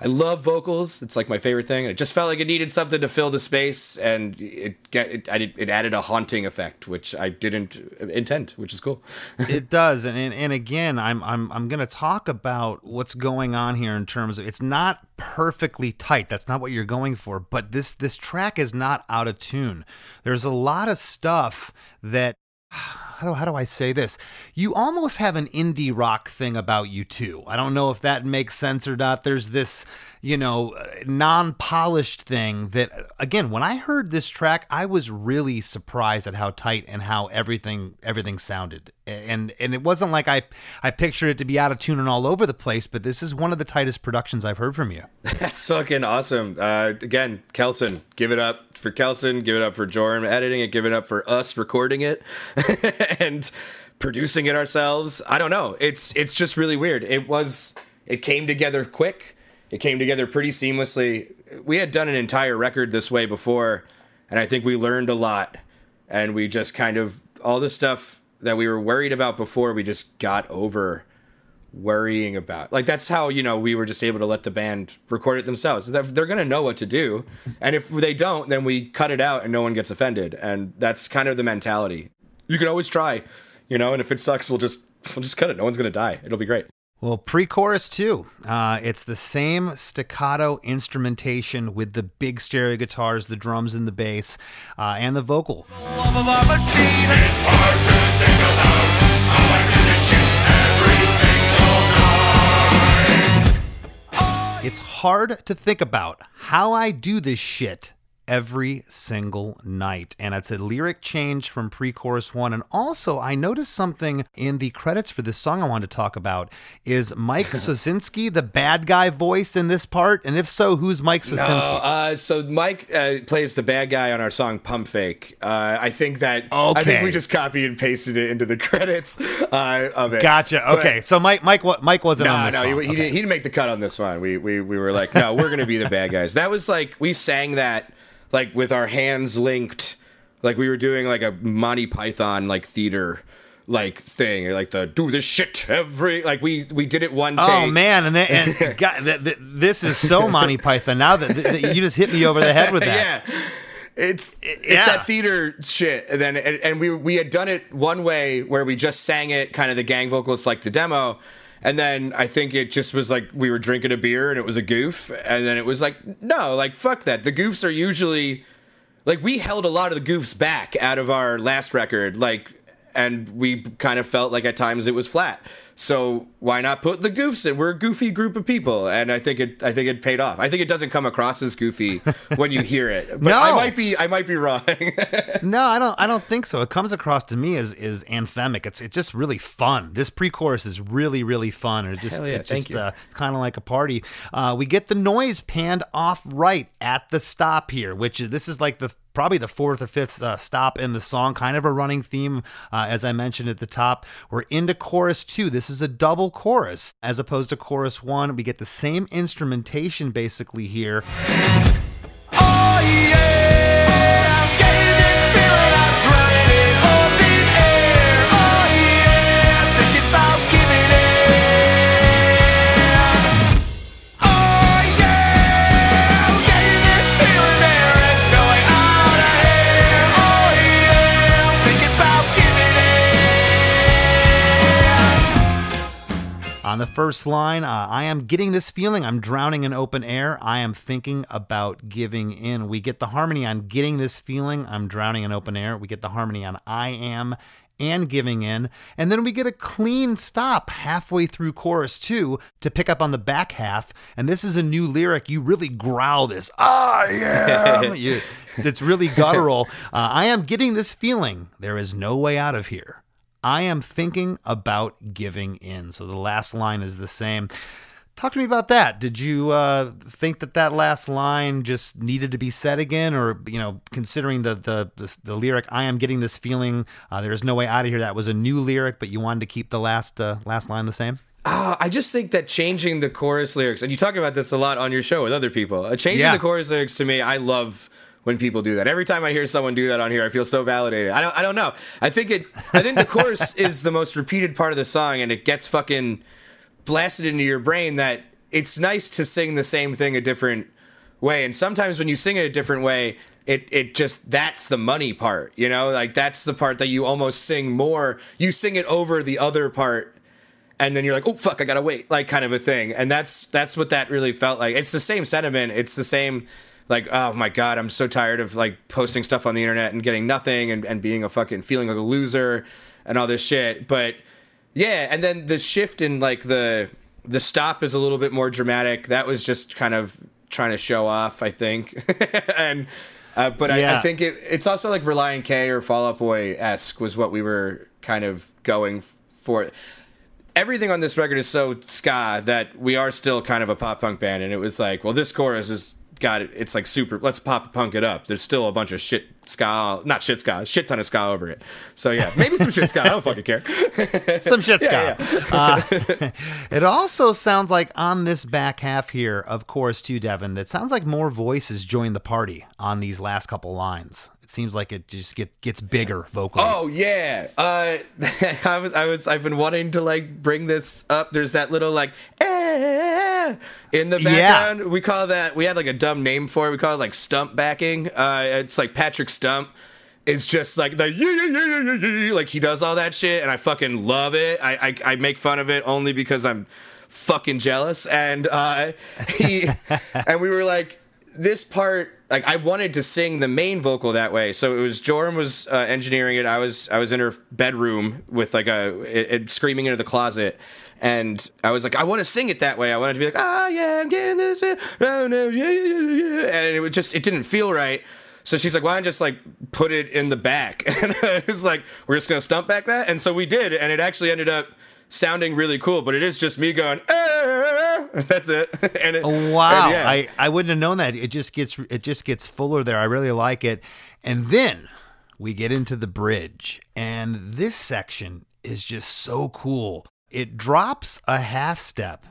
I love vocals. It's like my favorite thing. It just felt like it needed something to fill the space, and it get it, I did, it added a haunting effect, which I didn't uh, intend, which is cool. *laughs* it does and, and and again i'm i'm i'm going to talk about what's going on here in terms of it's not perfectly tight that's not what you're going for but this this track is not out of tune there's a lot of stuff that *sighs* how do, how do I say this? You almost have an indie rock thing about you too. I don't know if that makes sense or not. There's this, you know, non polished thing that, again, when I heard this track, I was really surprised at how tight and how everything everything sounded. And and it wasn't like I I pictured it to be out of tune and all over the place, but this is one of the tightest productions I've heard from you. *laughs* That's fucking awesome. Uh, again, Kelson, give it up for Kelson, give it up for Joram editing it, give it up for us recording it. *laughs* *laughs* and producing it ourselves. I don't know. It's it's just really weird. It was it came together quick. It came together pretty seamlessly. We had done an entire record this way before, and I think we learned a lot. And we just kind of all the stuff that we were worried about before, we just got over worrying about. Like that's how you know we were just able to let the band record it themselves. They're, to know what to do, and if they don't, then we cut it out and no one gets offended. And that's kind of the mentality. You can always try, you know, and if it sucks, we'll just we'll just cut it. No one's going to die. It'll be great. Well, pre-chorus too. Uh, it's the same staccato instrumentation with the big stereo guitars, the drums, and the bass, uh, and the vocal. Love of our machine. It's hard to think about how I do this shit every single night. It's hard to think about how I do this shit every single night. And it's a lyric change from pre chorus one. And also, I noticed something in the credits for this song I wanted to talk about. Is Mike *laughs* Sosinski the bad guy voice in this part? And if so, who's Mike Sosinski? No, uh, so Mike uh, plays the bad guy on our song "Pump Fake." Uh, I think that I Okay. think we just copied and pasted it into the *laughs* credits uh, of it. Gotcha. But- Okay, so Mike, Mike, Mike wasn't on No, this no, song. he, he, Okay. didn't, he didn't make the cut on this one. We, we, we were like, no, we're going to be the bad guys. That was like, we sang that like with our hands linked, like we were doing like a Monty Python like theater like thing, like the do this shit every, like we, we did it one oh, take. Oh man, and then, and *laughs* God, th- th- this is so Monty Python. Now that, that you just hit me over the head with that. yeah. It's it's yeah. that theater shit, and then and, and we we had done it one way where we just sang it, kind of the gang vocals like the demo, and then I think it just was like we were drinking a beer and it was a goof, and then it was like no, like fuck that. The goofs are usually like we held a lot of the goofs back out of our last record, like, and we kind of felt like at times it was flat. So why not put the goofs in? We're a goofy group of people, and I think it. I think it paid off. I think it doesn't come across as goofy *laughs* when you hear it, but No. I might be. I might be wrong. *laughs* No, I don't. I don't think so. It comes across to me as is anthemic. It's it's just really fun. This pre-chorus is really really fun. And it just yeah, it's just uh, it's kind of like a party. Uh, we get the noise panned off right at the stop here, which is this is like the probably the fourth or fifth uh, stop in the song. Kind of a running theme, uh, as I mentioned at the top. We're into chorus two. This is a double chorus as opposed to chorus one. We get the same instrumentation basically here. Oh yeah, On the first line, uh, I am getting this feeling. I'm drowning in open air. I am thinking about giving in. We get the harmony on getting this feeling. I'm drowning in open air. We get the harmony on I am and giving in. And then we get a clean stop halfway through chorus two to pick up on the back half. And this is a new lyric. You really growl this. I am. *laughs* You- it's really guttural. Uh, I am getting this feeling. There is no way out of here. I am thinking about giving in. So the last line is the same. Talk to me about that. Did you uh, think that that last line just needed to be said again, or you know, considering the the the, the lyric, "I am getting this feeling," uh, there is no way out of here. That was a new lyric, but you wanted to keep the last uh, last line the same. Uh, I just think that changing the chorus lyrics, and you talk about this a lot on your show with other people, uh, changing Yeah. the chorus lyrics to me, I love when people do that. Every time I hear someone do that on here, I feel so validated. I don't, I don't know. I think it, I think the chorus *laughs* is the most repeated part of the song, and it gets fucking blasted into your brain that it's nice to sing the same thing a different way. And sometimes when you sing it a different way, it it just that's the money part, you know? Like that's the part that you almost sing more. You sing it over the other part and then you're like, "Oh fuck, I got to wait." Like kind of a thing. And that's that's what that really felt like. It's the same sentiment. It's the same like, "Oh my god, I'm so tired of like posting stuff on the internet and getting nothing and and being a fucking feeling like a loser and all this shit." But yeah, and then the shift in like the the stop is a little bit more dramatic. That was just kind of trying to show off, I think. *laughs* and uh, but I, I think it, it's also like Relient K or Fall Out Boy esque was what we were kind of going for. Everything on this record is so ska that we are still kind of a pop punk band, and it was like, well, this chorus is got it. It's like super. Let's pop punk it up. There's still a bunch of shit ska, not shit ska, shit ton of ska over it. So yeah, maybe some shit ska. I don't fucking care. *laughs* Some shit, *laughs* Yeah, Scott. Uh, *laughs* it also sounds like on this back half here, of course, too, Devon. That sounds like more voices join the party on these last couple lines. It seems like it just get, gets bigger vocally. Oh yeah. Uh *laughs* I was I was I've been wanting to like bring this up. There's that little like eh, in the Yeah. background. We call that we had like a dumb name for it. We call it like stump backing. Uh it's like Patrick Stump is just like the yeah, yeah, yeah, yeah, yeah, yeah, like he does all that shit and I fucking love it. I I, I make fun of it only because I'm fucking jealous and uh *laughs* he and we were like this part like I wanted to sing the main vocal that way. So it was Joram was uh, engineering it. I was I was in her bedroom with like a it, it screaming into the closet. And I was like, I want to sing it that way. I wanted to be like, ah, yeah, I'm getting this, oh no, yeah, yeah, yeah. And it was just, it didn't feel right. So she's like, why don't just like put it in the back? *laughs* And I was like, we're just gonna stump back that. And so we did, and it actually ended up sounding really cool. But it is just me going, "Ah," *laughs* that's it. *laughs* and it, wow. and yeah. I, I wouldn't have known that. It just gets it just gets fuller there. I really like it. And then we get into the bridge. And this section is just so cool. It drops a half step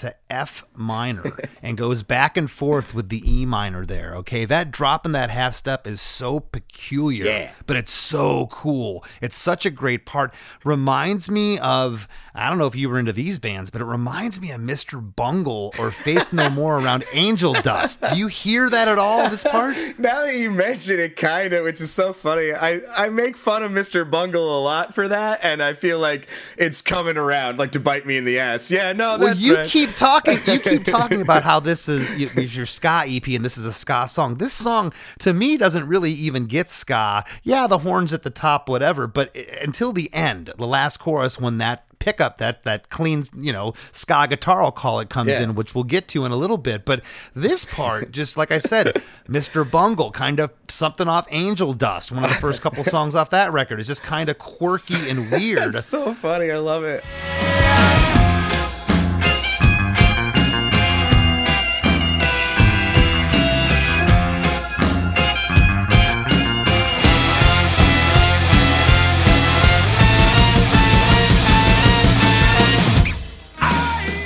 to F minor and goes back and forth with the E minor there. Okay. That drop in that half step is so peculiar, Yeah. but it's so cool. It's such a great part. Reminds me of, I don't know if you were into these bands, but it reminds me of Mr. Bungle or Faith No More around *laughs* Angel Dust. Do you hear that at all, this part? *laughs* Now that you mention it, kind of, which is so funny. I, I make fun of Mr. Bungle a lot for that, and I feel like it's coming around, like to bite me in the ass. Yeah, no, Well, that's you right. keep talking. You keep *laughs* talking about how this is, is your ska EP and this is a ska song. This song, to me, doesn't really even get ska. Yeah, the horns at the top, whatever. But until the end, the last chorus, when that pickup, that that clean, you know, ska guitar, I'll call it, comes Yeah. in, which we'll get to in a little bit. But this part, *laughs* just like I said, Mr. Bungle, kind of something off Angel Dust, one of the first couple songs off that record, is just kind of quirky and *laughs* weird. So funny. I love it.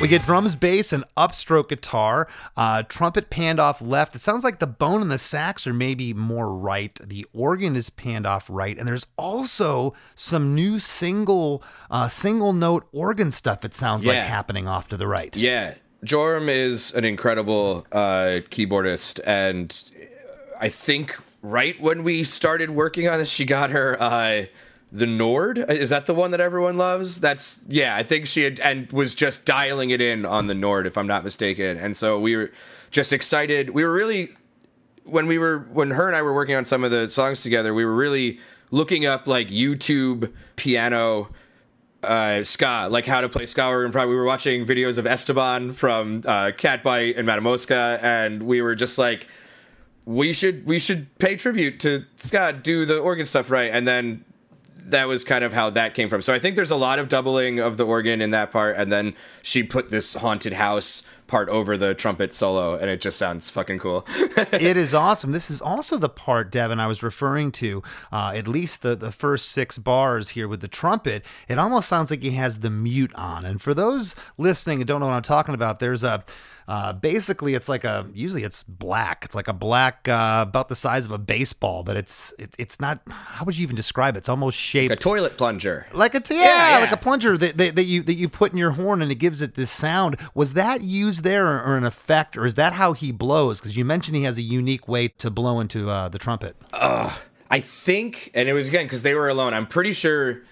We get drums, bass, and upstroke guitar. Uh, trumpet panned off left. It sounds like the bone and the sax are maybe more right. The organ is panned off right, and there's also some new single, uh, single note organ stuff. It sounds like happening off to the right. Yeah, Joram is an incredible uh, keyboardist, and I think right when we started working on this, she got her uh, the Nord. Is that the one that everyone loves? That's yeah. I think she had and was just dialing it in on the Nord, if I'm not mistaken. And so we were just excited. We were really when we were when her and I were working on some of the songs together, we were really looking up like YouTube piano uh, ska, like how to play ska. And probably we were watching videos of Esteban from uh, Catbite and Matamoska, and we were just like, we should we should pay tribute to ska, do the organ stuff right, and then that was kind of how that came from. So I think there's a lot of doubling of the organ in that part, and then she put this haunted house part over the trumpet solo, and it just sounds fucking cool. *laughs* it is awesome. This is also the part, Devon, I was referring to. Uh, at least the, the first six bars here with the trumpet. It almost sounds like he has the mute on. And for those listening and don't know what I'm talking about, there's a uh, basically it's like a usually it's black. It's like a black uh, about the size of a baseball, but it's it, it's not. How would you even describe it? It's almost shaped like a toilet plunger. like a yeah, Yeah, yeah. like a plunger that, that, that you that you put in your horn and it gives it this sound. Was that used there or, or an effect, or is that how he blows? Because you mentioned he has a unique way to blow into uh, the trumpet. I think, and it was again because they were alone. I'm pretty sure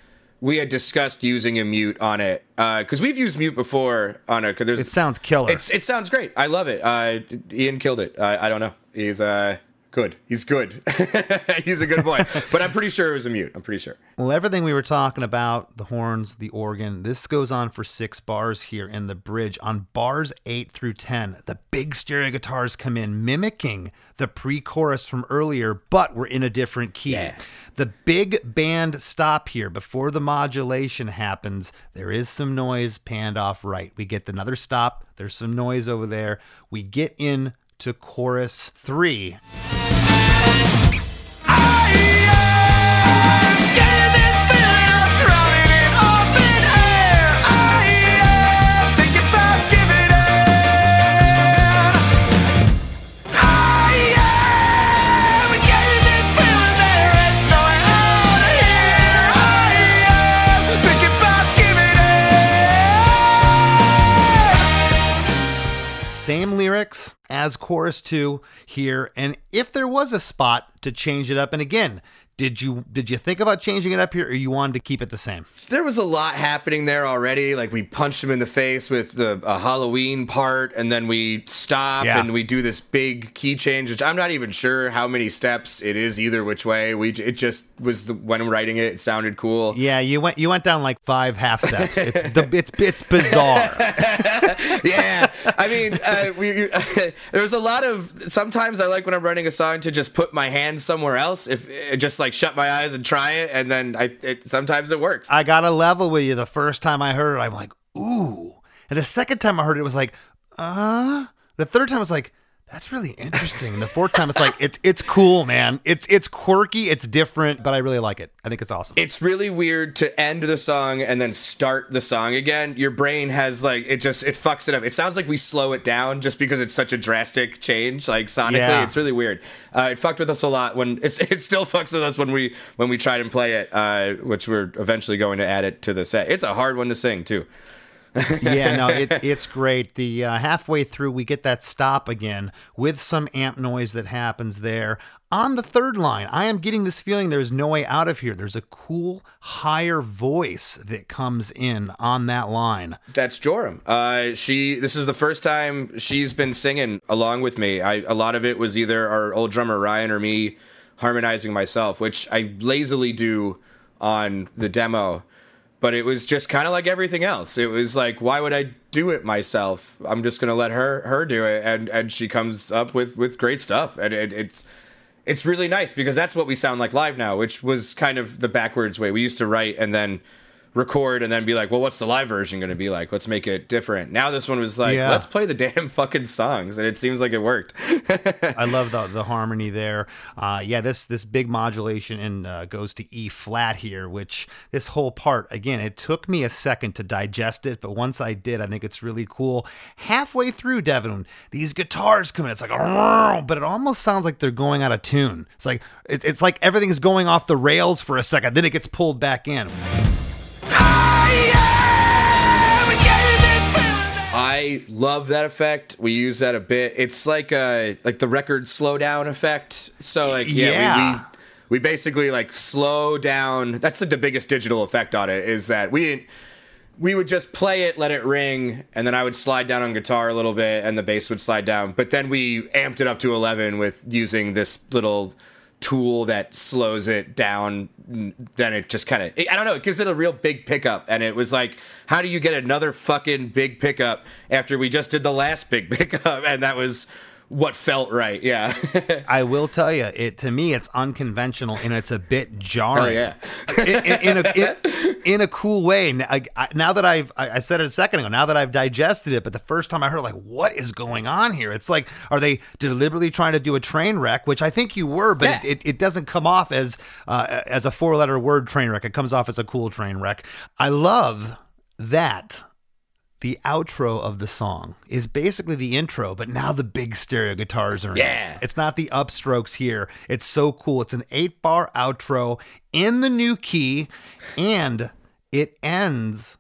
we had discussed using a mute on it because we've used mute before on it. There's It sounds killer. It's it sounds great. I love it. Uh, Ian killed it. I I don't know. He's uh good. He's good. *laughs* He's a good boy. but I'm pretty sure it was a mute. I'm pretty sure. Well, everything we were talking about, the horns, the organ, this goes on for six bars here in the bridge. On bars eight through 10, the big stereo guitars come in, mimicking the pre chorus from earlier, but we're in a different key. Yeah. The big band stop here before the modulation happens. There is some noise panned off right. We get another stop. There's some noise over there. We get in to chorus three. As chorus two here. And if there was a spot to change it up, and again, did you did you think about changing it up here, or you wanted to keep it the same? There was a lot happening there already. Like we punched him in the face with the a Halloween part, and then we stop Yeah. and we do this big key change, which I'm not even sure how many steps it is either which way. We it just was the, when writing it, it sounded cool. Yeah, you went you went down like five half steps. It's the, it's it's bizarre. *laughs* yeah, I mean, uh, we *laughs* there was a lot of. Sometimes I like when I'm writing a song to just put my hand somewhere else, if uh, just like shut my eyes and try it, and then I. It, sometimes it works. I got a level with you the first time I heard it. I'm like, ooh, and the second time I heard it, it was like, uh. The third time I was like, that's really interesting. And the fourth time it's like, it's it's cool, man. It's it's quirky, it's different, but I really like it. I think it's awesome. it's really weird to end the song and then start the song again. Your brain has like it just it fucks it up. It sounds like we slow it down just because it's such a drastic change, like sonically. Yeah. It's really weird. Uh, it fucked with us a lot when it's *laughs* it still fucks with us when we when we tried and play it, uh, which we're eventually going to add it to the set. It's a hard one to sing too. Yeah, no, it, *laughs* it's great. The uh, halfway through, we get that stop again with some amp noise that happens there. On the third line, I am getting this feeling there's no way out of here. There's a cool, higher voice that comes in on that line. That's Joram. Uh, she. This is the first time she's been singing along with me. I, a lot of it was either our old drummer Ryan or me harmonizing myself, which I lazily do on the demo. But it was just kind of like everything else. It was like, why would I do it myself? I'm just gonna let her her do it, and and she comes up with with great stuff, and it, it's it's really nice because that's what we sound like live now, which was kind of the backwards way. We used to write and then record and then be like, well, what's the live version going to be like? Let's make it different. Now this one was like, Yeah. let's play the *laughs* damn fucking songs, and it seems like it worked. *laughs* I love the the harmony there. Uh, yeah, this this big modulation and uh, goes to E flat here, which this whole part again, it took me a second to digest it, but once I did, I think it's really cool. Halfway through, Devon, these guitars come in. It's like, but it almost sounds like they're going out of tune. It's like it, it's like everything's going off the rails for a second, then it gets pulled back in. I love that effect. We use that a bit. It's like uh like the record slowdown effect. So like yeah, Yeah. We, we we basically like slow down. That's like the biggest digital effect on it is that we didn't we would just play it, let it ring, and then I would slide down on guitar a little bit, and the bass would slide down. But then we amped it up to eleven with using this little tool that slows it down. Then it just kind of, I don't know, it gives it a real big pickup. And it was like, how do you get another fucking big pickup after we just did the last big *laughs* pickup? And that was what felt right. Yeah. *laughs* I will tell you, it to me, it's unconventional and it's a bit jarring. Oh, yeah. in, in- in a, in- a cool way. N- I- I- Now that I've, I said it a second ago, now that I've digested it, but the first time I heard, like, what is going on here? It's like, are they deliberately trying to do a train wreck? Which I think you were, but Yeah. it, it, it doesn't come off as uh, as a four letter word train wreck. It comes off as a cool train wreck. I love that the outro of the song is basically the intro, but now the big stereo guitars are in. it. Yeah. It's not the upstrokes here. It's so cool. It's an eight bar outro in the new key, and it ends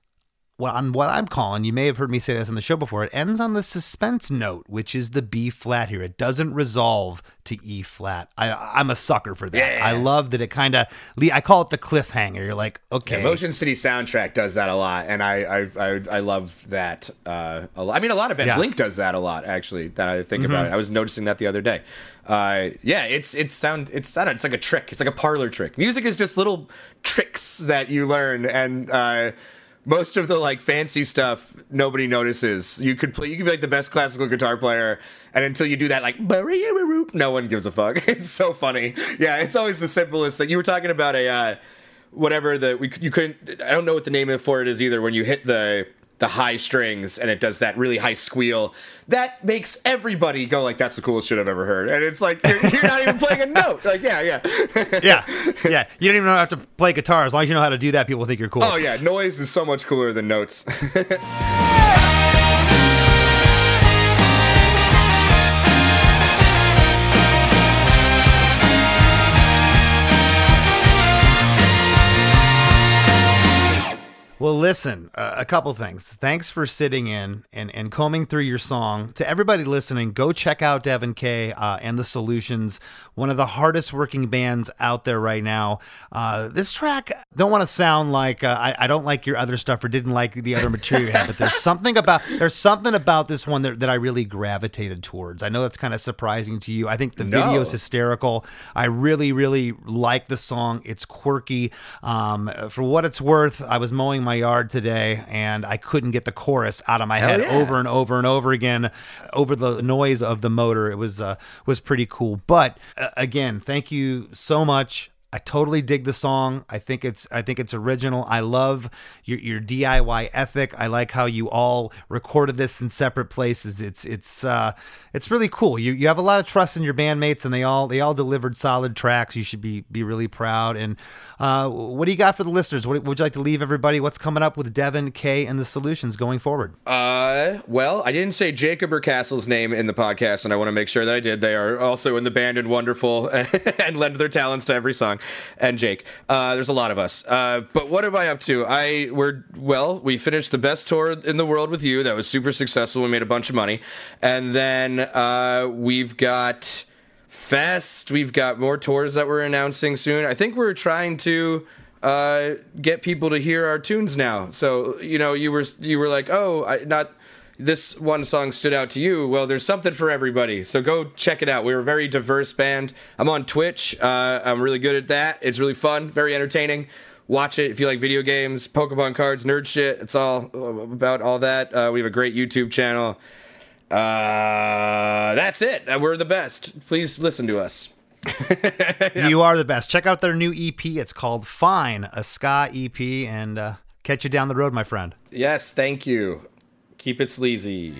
well, on what I'm calling, you may have heard me say this on the show before, it ends on the suspense note, which is the B flat here. It doesn't resolve to E flat. I, I'm a sucker for that. Yeah. I love that it kind of, I call it the cliffhanger. You're like, okay. Yeah, Motion City soundtrack does that a lot, and I I I, I love that. Uh, a lot. I mean, a lot of it. Yeah. Blink does that a lot, actually. That I think about it. I was noticing that the other day. Uh, yeah, it's it's sound it's I don't know, it's like a trick. It's like a parlor trick. Music is just little tricks that you learn, and uh, most of the like fancy stuff nobody notices. You could play. You could be like the best classical guitar player, and until you do that, like no one gives a fuck. *laughs* It's so funny. Yeah, it's always the simplest thing. You were talking about a. Uh, whatever the we you couldn't I don't know what the name for it is either when you hit the the high strings and it does that really high squeal that makes everybody go like that's the coolest shit I've ever heard and it's like you're, you're not even playing a *laughs* note like yeah yeah yeah, yeah. You don't even have to play guitar. As long as you know how to do that, people think you're cool. oh yeah noise is so much cooler than notes *laughs* Well, listen, uh, a couple things. Thanks for sitting in and, and combing through your song. To everybody listening, go check out Devon Kay uh, and the Solutions, one of the hardest working bands out there right now. Uh, this track, don't want to sound like uh, I, I don't like your other stuff or didn't like the other material you had, but there's *laughs* something about there's something about this one that, that I really gravitated towards. I know that's kind of surprising to you. I think the No. video is hysterical. I really, really like the song. It's quirky. Um, for what it's worth, I was mowing my yard today and I couldn't get the chorus out of my head yeah. over and over and over again over the noise of the motor. It was uh, was pretty cool. But uh, again, thank you so much. I totally dig the song. I think it's I think it's original. I love your your DIY ethic. I like how you all recorded this in separate places. It's it's uh it's really cool. You you have a lot of trust in your bandmates and they all they all delivered solid tracks. You should be be really proud. And uh what do you got for the listeners? What would you like to leave everybody? What's coming up with Devon Kay and the solutions going forward? Uh, well, I didn't say Jacob or Castle's name in the podcast, and I want to make sure that I did. They are also in the band and wonderful *laughs* and lend their talents to every song. And Jake, uh, there's a lot of us. Uh, but what am I up to? I we're well, we finished the best tour in the world with you. That was super successful. We made a bunch of money, and then uh, we've got Fest. We've got more tours that we're announcing soon. I think we're trying to uh, get people to hear our tunes now. So you know, you were you were like, oh, I, not this one song stood out to you. Well, there's something for everybody. So go check it out. We're a very diverse band. I'm on Twitch. Uh, I'm really good at that. It's really fun, very entertaining. Watch it if you like video games, Pokemon cards, nerd shit. It's all about all that. Uh, we have a great YouTube channel. Uh, that's it. Uh, We're the best. Please listen to us. *laughs* You are the best. Check out their new EP. It's called Fine, a ska EP, and uh, catch you down the road, my friend. Yes, thank you. Keep it sleazy.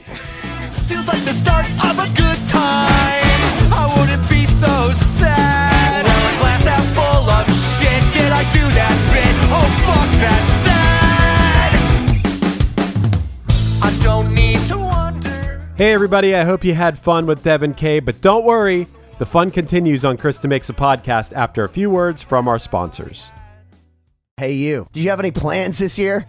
Feels like the start of a good time. I wouldn't be so sad. Well, a glass half full of shit. Did I do that bit? Oh, fuck, that's sad. I don't need to wonder. Hey, everybody, I hope you had fun with Devon Kay, but don't worry, the fun continues on Chris DeMakes a Podcast after a few words from our sponsors. Hey, you. Do you have any plans this year?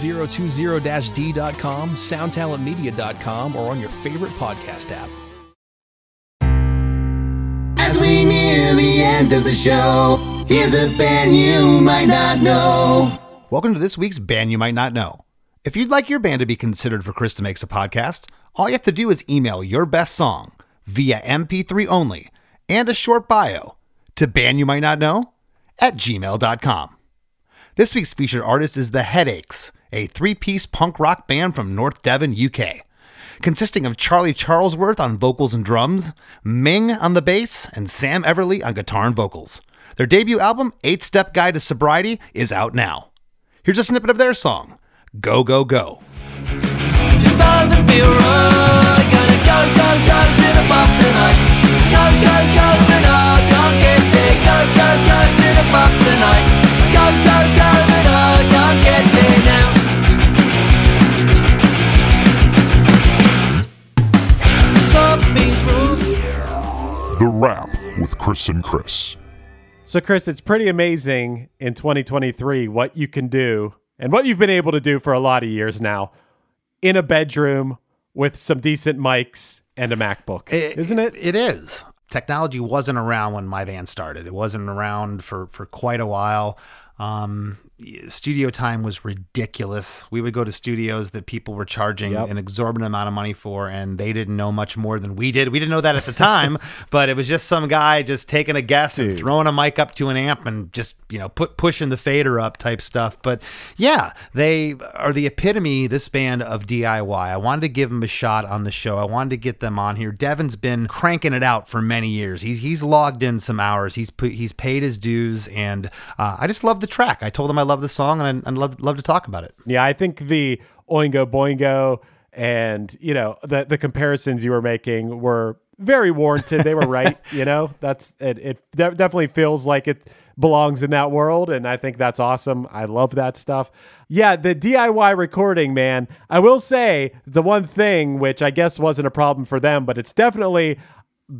2020-d.com, soundtalentmedia.com, or on your favorite podcast app. As we near the end of the show, here's a band you might not know. Welcome to this week's Band You Might Not Know. If you'd like your band to be considered for Chris DeMakes a Podcast, all you have to do is email your best song via MP3 only and a short bio to band you might not know at gmail.com. This week's featured artist is The Headaches, a three piece punk rock band from North Devon, UK. Consisting of Charlie Charlesworth on vocals and drums, Ming on the bass, and Sam Everly on guitar and vocals. Their debut album, Eight Step Guide to Sobriety, is out now. Here's a snippet of their song, Go, Go, Go. Go, go, go but I can't get there. Go, go, go to the bar tonight. Wrap with Chris and Chris. So, Chris, it's pretty amazing in 2023 what you can do and what you've been able to do for a lot of years now in a bedroom with some decent mics and a MacBook, isn't it? It is. Technology wasn't around when my band started. It wasn't around for for quite a while. Um, studio time was ridiculous. We would go to studios that people were charging Yep. an exorbitant amount of money for, and they didn't know much more than we did. We didn't know that at the time, *laughs* but it was just some guy just taking a guess and throwing a mic up to an amp and just you know put pushing the fader up type stuff. But yeah, they are the epitome. This band of DIY. I wanted to give them a shot on the show. I wanted to get them on here. Devon's been cranking it out for many years. He's he's logged in some hours. He's put, he's paid his dues, and uh, I just love the track. I told him I love the song, and I, love love to talk about it. Yeah, I think the Oingo Boingo and you know the the comparisons you were making were very warranted. They were *laughs* right. You know, that's it. It de- definitely feels like it belongs in that world, and I think that's awesome. I love that stuff. Yeah, the DIY recording, man. I will say the one thing which I guess wasn't a problem for them, but it's definitely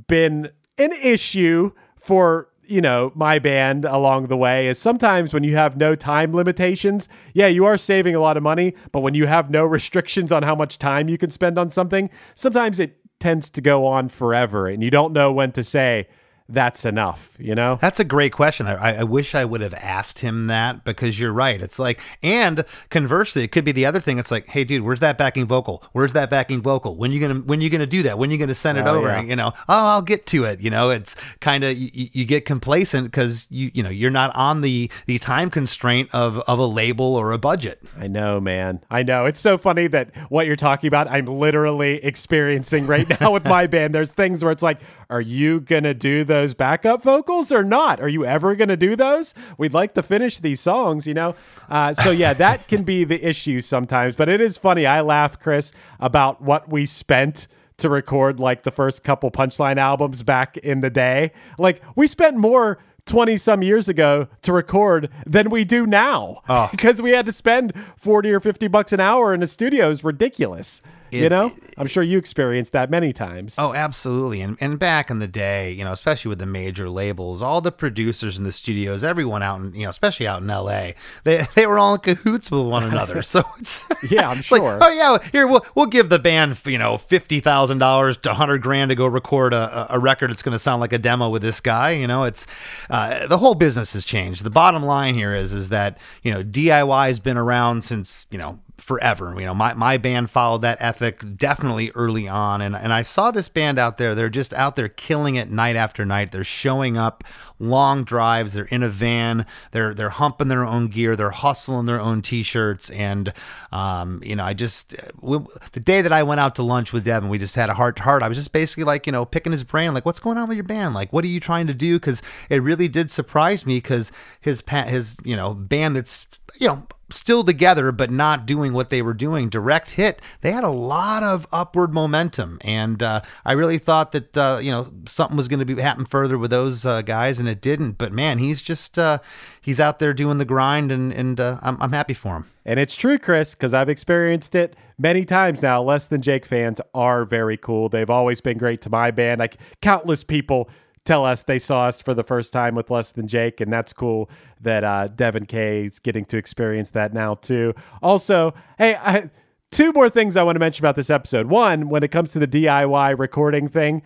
been an issue for you know my band along the way is sometimes when you have no time limitations yeah you are saving a lot of money but when you have no *laughs* restrictions on how much time you can spend on something sometimes it tends to go on forever and you don't know when to say that's enough you know That's a great question. I, I wish I would have asked him that because you're right. It's like, and conversely, it could be the other thing. It's like, hey, dude, where's that backing vocal? Where's that backing vocal? When you gonna when you gonna do that? When you gonna send it Oh, over? yeah. You know, oh, I'll get to it. You know, it's kind of you, you get complacent because you you know you're not on the the time constraint of of a label or a budget. I know, man. I know. It's so funny that what you're talking about, I'm literally experiencing right *laughs* now with my band. There's things where it's like, are you to do those backup vocals or not? Are you ever going to do those? We'd like to finish these songs, you know? Uh, so, yeah, that *laughs* can be the issue sometimes. But it is funny. I laugh, Chris, about what we spent to record like the first couple punchline albums back in the day. Like, we spent more. 20 some years ago to record than we do now *laughs* because we had to spend 40 or 50 bucks an hour in a studio is ridiculous you It- know i'm sure you experienced that many times Oh, absolutely. And and back in the day, you know, especially with the major labels, all the producers in the studios, everyone out in, you know, especially out in LA, they *laughs* they were all in cahoots with one another. *laughs* So it's Yeah, I'm it's like, sure. oh yeah, here we'll we'll give the band, you know, fifty thousand dollars to hundred grand to go record a, a record. It's going to sound like a demo with this guy. You know, it's uh, the whole business has changed. The bottom line here is is that you know DIY has been around since you know forever. You know, my, my band followed that ethic definitely early on. And, and I saw this band out there. They're just out there killing it night after night. They're showing up long drives. They're in a van. They're, they're humping their own gear. They're hustling their own t-shirts. And, um, you know, I just, we, the day that I went out to lunch with Devon, we just had a heart to heart. I was just basically like, you know, picking his brain, like, what's going on with your band? Like, what are you trying to do? Cause it really did surprise me because his, his, you know, band that's, you know, still together but not doing what they were doing direct hit they had a lot of upward momentum and uh, i really thought that uh, you know something was going to be happen further with those uh, guys and it didn't but man he's just uh, he's out there doing the grind and and uh, I'm, I'm happy for him And it's true, Chris, because I've experienced it many times now. Less Than Jake fans are very cool. They've always been great to my band. Like countless people tell us they saw us for the first time with Less Than Jake, and that's cool that uh, Devon Kay is getting to experience that now too. Also, hey, I, two more things I want to mention about this episode. One, when it comes to the DIY recording thing,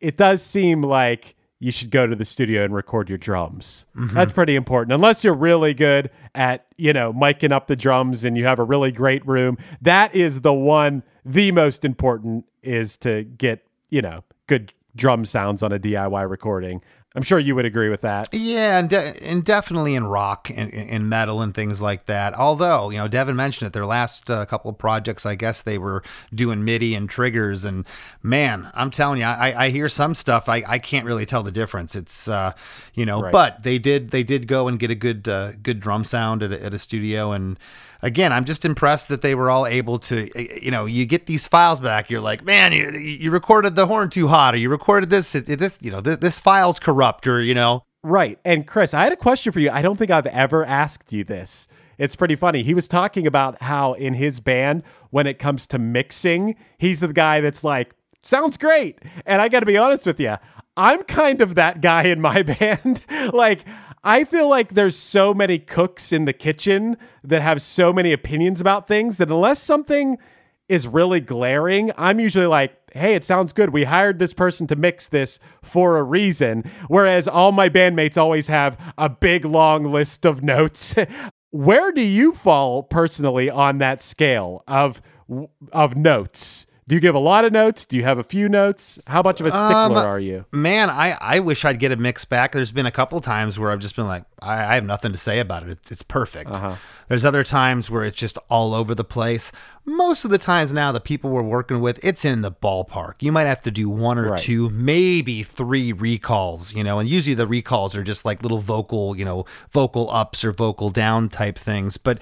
it does seem like you should go to the studio and record your drums. Mm-hmm. That's pretty important. Unless you're really good at, you know, miking up the drums and you have a really great room. That is the one, the most important is to get, you know, good drum sounds on a DIY recording. I'm sure you would agree with that. Yeah, and, de- and definitely in rock and in metal and things like that. Although, you know, Devon mentioned it, their last uh, couple of projects, I guess they were doing MIDI and triggers. And man, I'm telling you, I, I hear some stuff, I, I can't really tell the difference. It's, uh, you know, Right. but they did they did go and get a good uh, good drum sound at a, at a studio and. Again, I'm just impressed that they were all able to, eh, eh, you know, you get these files back. You're like, man, you, you recorded the horn too hot, or you recorded this, this, you know, this, this file's corrupt, or you know, Right. And Chris, I had a question for you. I don't think I've ever asked you this. It's pretty funny. He was talking about how in his band, when it comes to mixing, he's the guy that's like, sounds great. And I got to be honest with you, I'm kind of that guy in my *laughs* band. like, I feel like there's so many cooks in the kitchen that have so many opinions about things that unless something is really glaring, I'm usually like, hey, it sounds good. We hired this person to mix this for a reason. Whereas all my bandmates always have a big long list of notes. *laughs* Where do you fall personally on that scale of of notes? Do you give a lot of notes? Do you have a few notes? How much of a stickler Um, are you? Man, I, I wish I'd get a mix back. There's been a couple times where I've just been like, I, I have nothing to say about it. It's, it's perfect. Uh-huh. There's other times where it's just all over the place. Most of the times now, the people we're working with, it's in the ballpark. You might have to do one or Right. two, maybe three recalls, you know, and usually the recalls are just like little vocal, you know, vocal ups or vocal down type things. But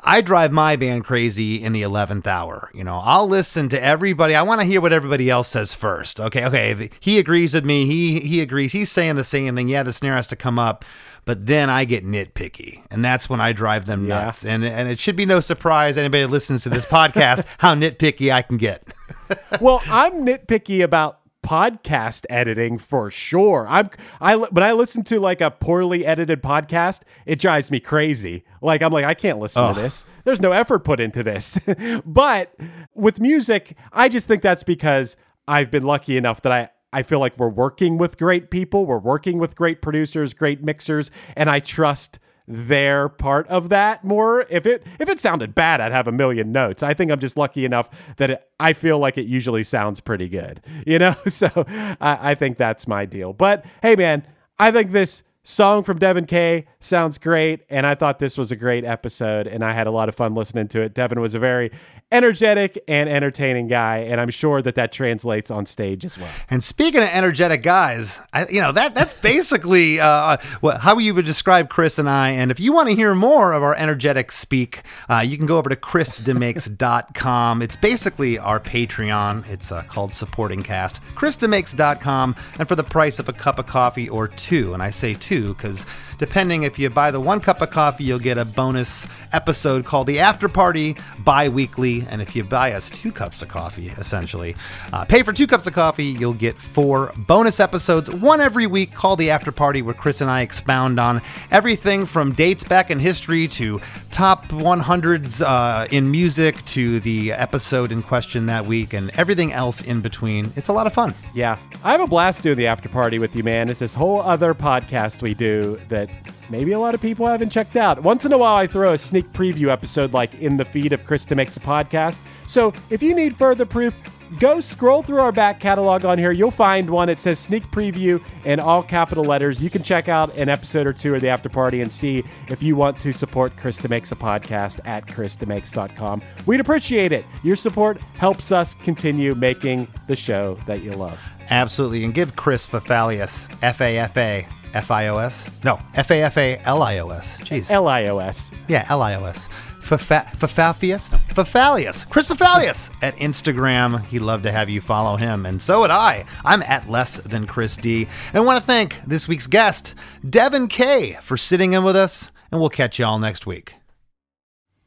I drive my band crazy in the 11th hour. You know, I'll listen to everybody. I want to hear what everybody else says first. Okay. Okay. He agrees with me. He, he agrees. He's saying the same thing. Yeah, the snare has to come up. But then I get nitpicky, and that's when I drive them Yeah. nuts. And and it should be no surprise anybody that listens to this *laughs* podcast how nitpicky I can get. *laughs* well, I'm nitpicky about podcast editing for sure. I'm I when I listen to like a poorly edited podcast, it drives me crazy. Like I'm like I can't listen Ugh. to this. There's no effort put into this. *laughs* but with music, I just think that's because I've been lucky enough that I I feel like we're working with great people, we're working with great producers, great mixers, and I trust their part of that more. If it if it sounded bad, I'd have a million notes. I think I'm just lucky enough that it, I feel like it usually sounds pretty good, *laughs* you know. *laughs* So I, I think that's my deal. But hey, man, I think this song from Devon Kay sounds great, and I thought this was a great episode, and I had a lot of fun listening to it. Devon was a very energetic and entertaining guy, and I'm sure that that translates on stage as well. And speaking of energetic guys, I, you know that that's basically uh, what, how you would describe Chris and I. And if you want to hear more of our energetic speak, uh, you can go over to chrisdemakes.com. It's basically our Patreon. It's uh, called Supporting Cast. chrisdemakes.com, and for the price of a cup of coffee or two, and I say two because depending if you buy the one cup of coffee, you'll get a bonus episode called the After Party bi-weekly, and if you buy us two cups of coffee, essentially, uh, pay for two cups of coffee, you'll get four bonus episodes, one every week called the After Party, where Chris and I expound on everything from dates back in history to top 100s uh, in music to the episode in question that week and everything else in between. It's a lot of fun. Yeah, I have a blast doing the after party with you, man. It's this whole other podcast we do that maybe a lot of people haven't checked out. Once in a while, I throw a sneak preview episode like in the feed of Chris DeMakes a Podcast. So if you need further proof, go scroll through our back catalog on here. You'll find one. It says sneak preview in all capital letters. You can check out an episode or two of the after party and see if you want to support Chris DeMakes a Podcast at ChrisDeMakes.com. We'd appreciate it. Your support helps us continue making the show that you love. Absolutely. And give Chris Fafalios, F A F A F I O S. No, F A F A L I O S. Jeez. L I O S. Yeah, L I O S. Fafalios? No, Fafalios. Chris Fafalios at Instagram. He'd love to have you follow him. And so would I. I'm at less than Chris D. And I want to thank this week's guest, Devon Kay, for sitting in with us. And we'll catch y'all next week.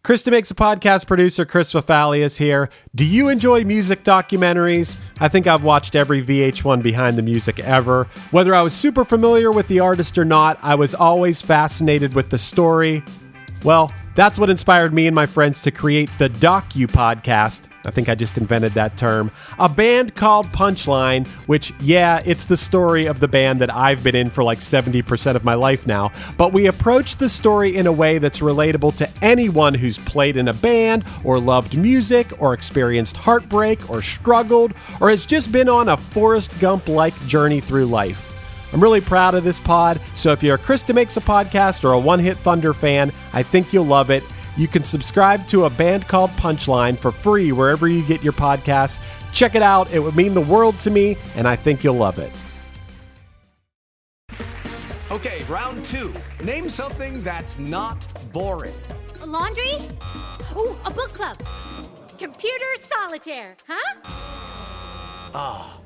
Chris DeMakes a Podcast producer, Chris Fafalios here. Do you enjoy music documentaries? I think I've watched every VH1 Behind the Music ever. Whether I was super familiar with the artist or not, I was always fascinated with the story, Well, that's what inspired me and my friends to create the Docu podcast. I think I just invented that term. A band called Punchline, which, yeah, it's the story of the band that I've been in for like 70% of my life now. But we approach the story in a way that's relatable to anyone who's played in a band, or loved music, or experienced heartbreak, or struggled, or has just been on a Forrest Gump like journey through life. I'm really proud of this pod, so if you're a Chris DeMakes a Podcast or a One Hit Thunder fan, I think you'll love it. You can subscribe to a band called Punchline for free wherever you get your podcasts. Check it out, it would mean the world to me, and I think you'll love it. Okay, round two. Name something that's not boring. A laundry? Ooh, a book club. Computer solitaire, huh? Ah,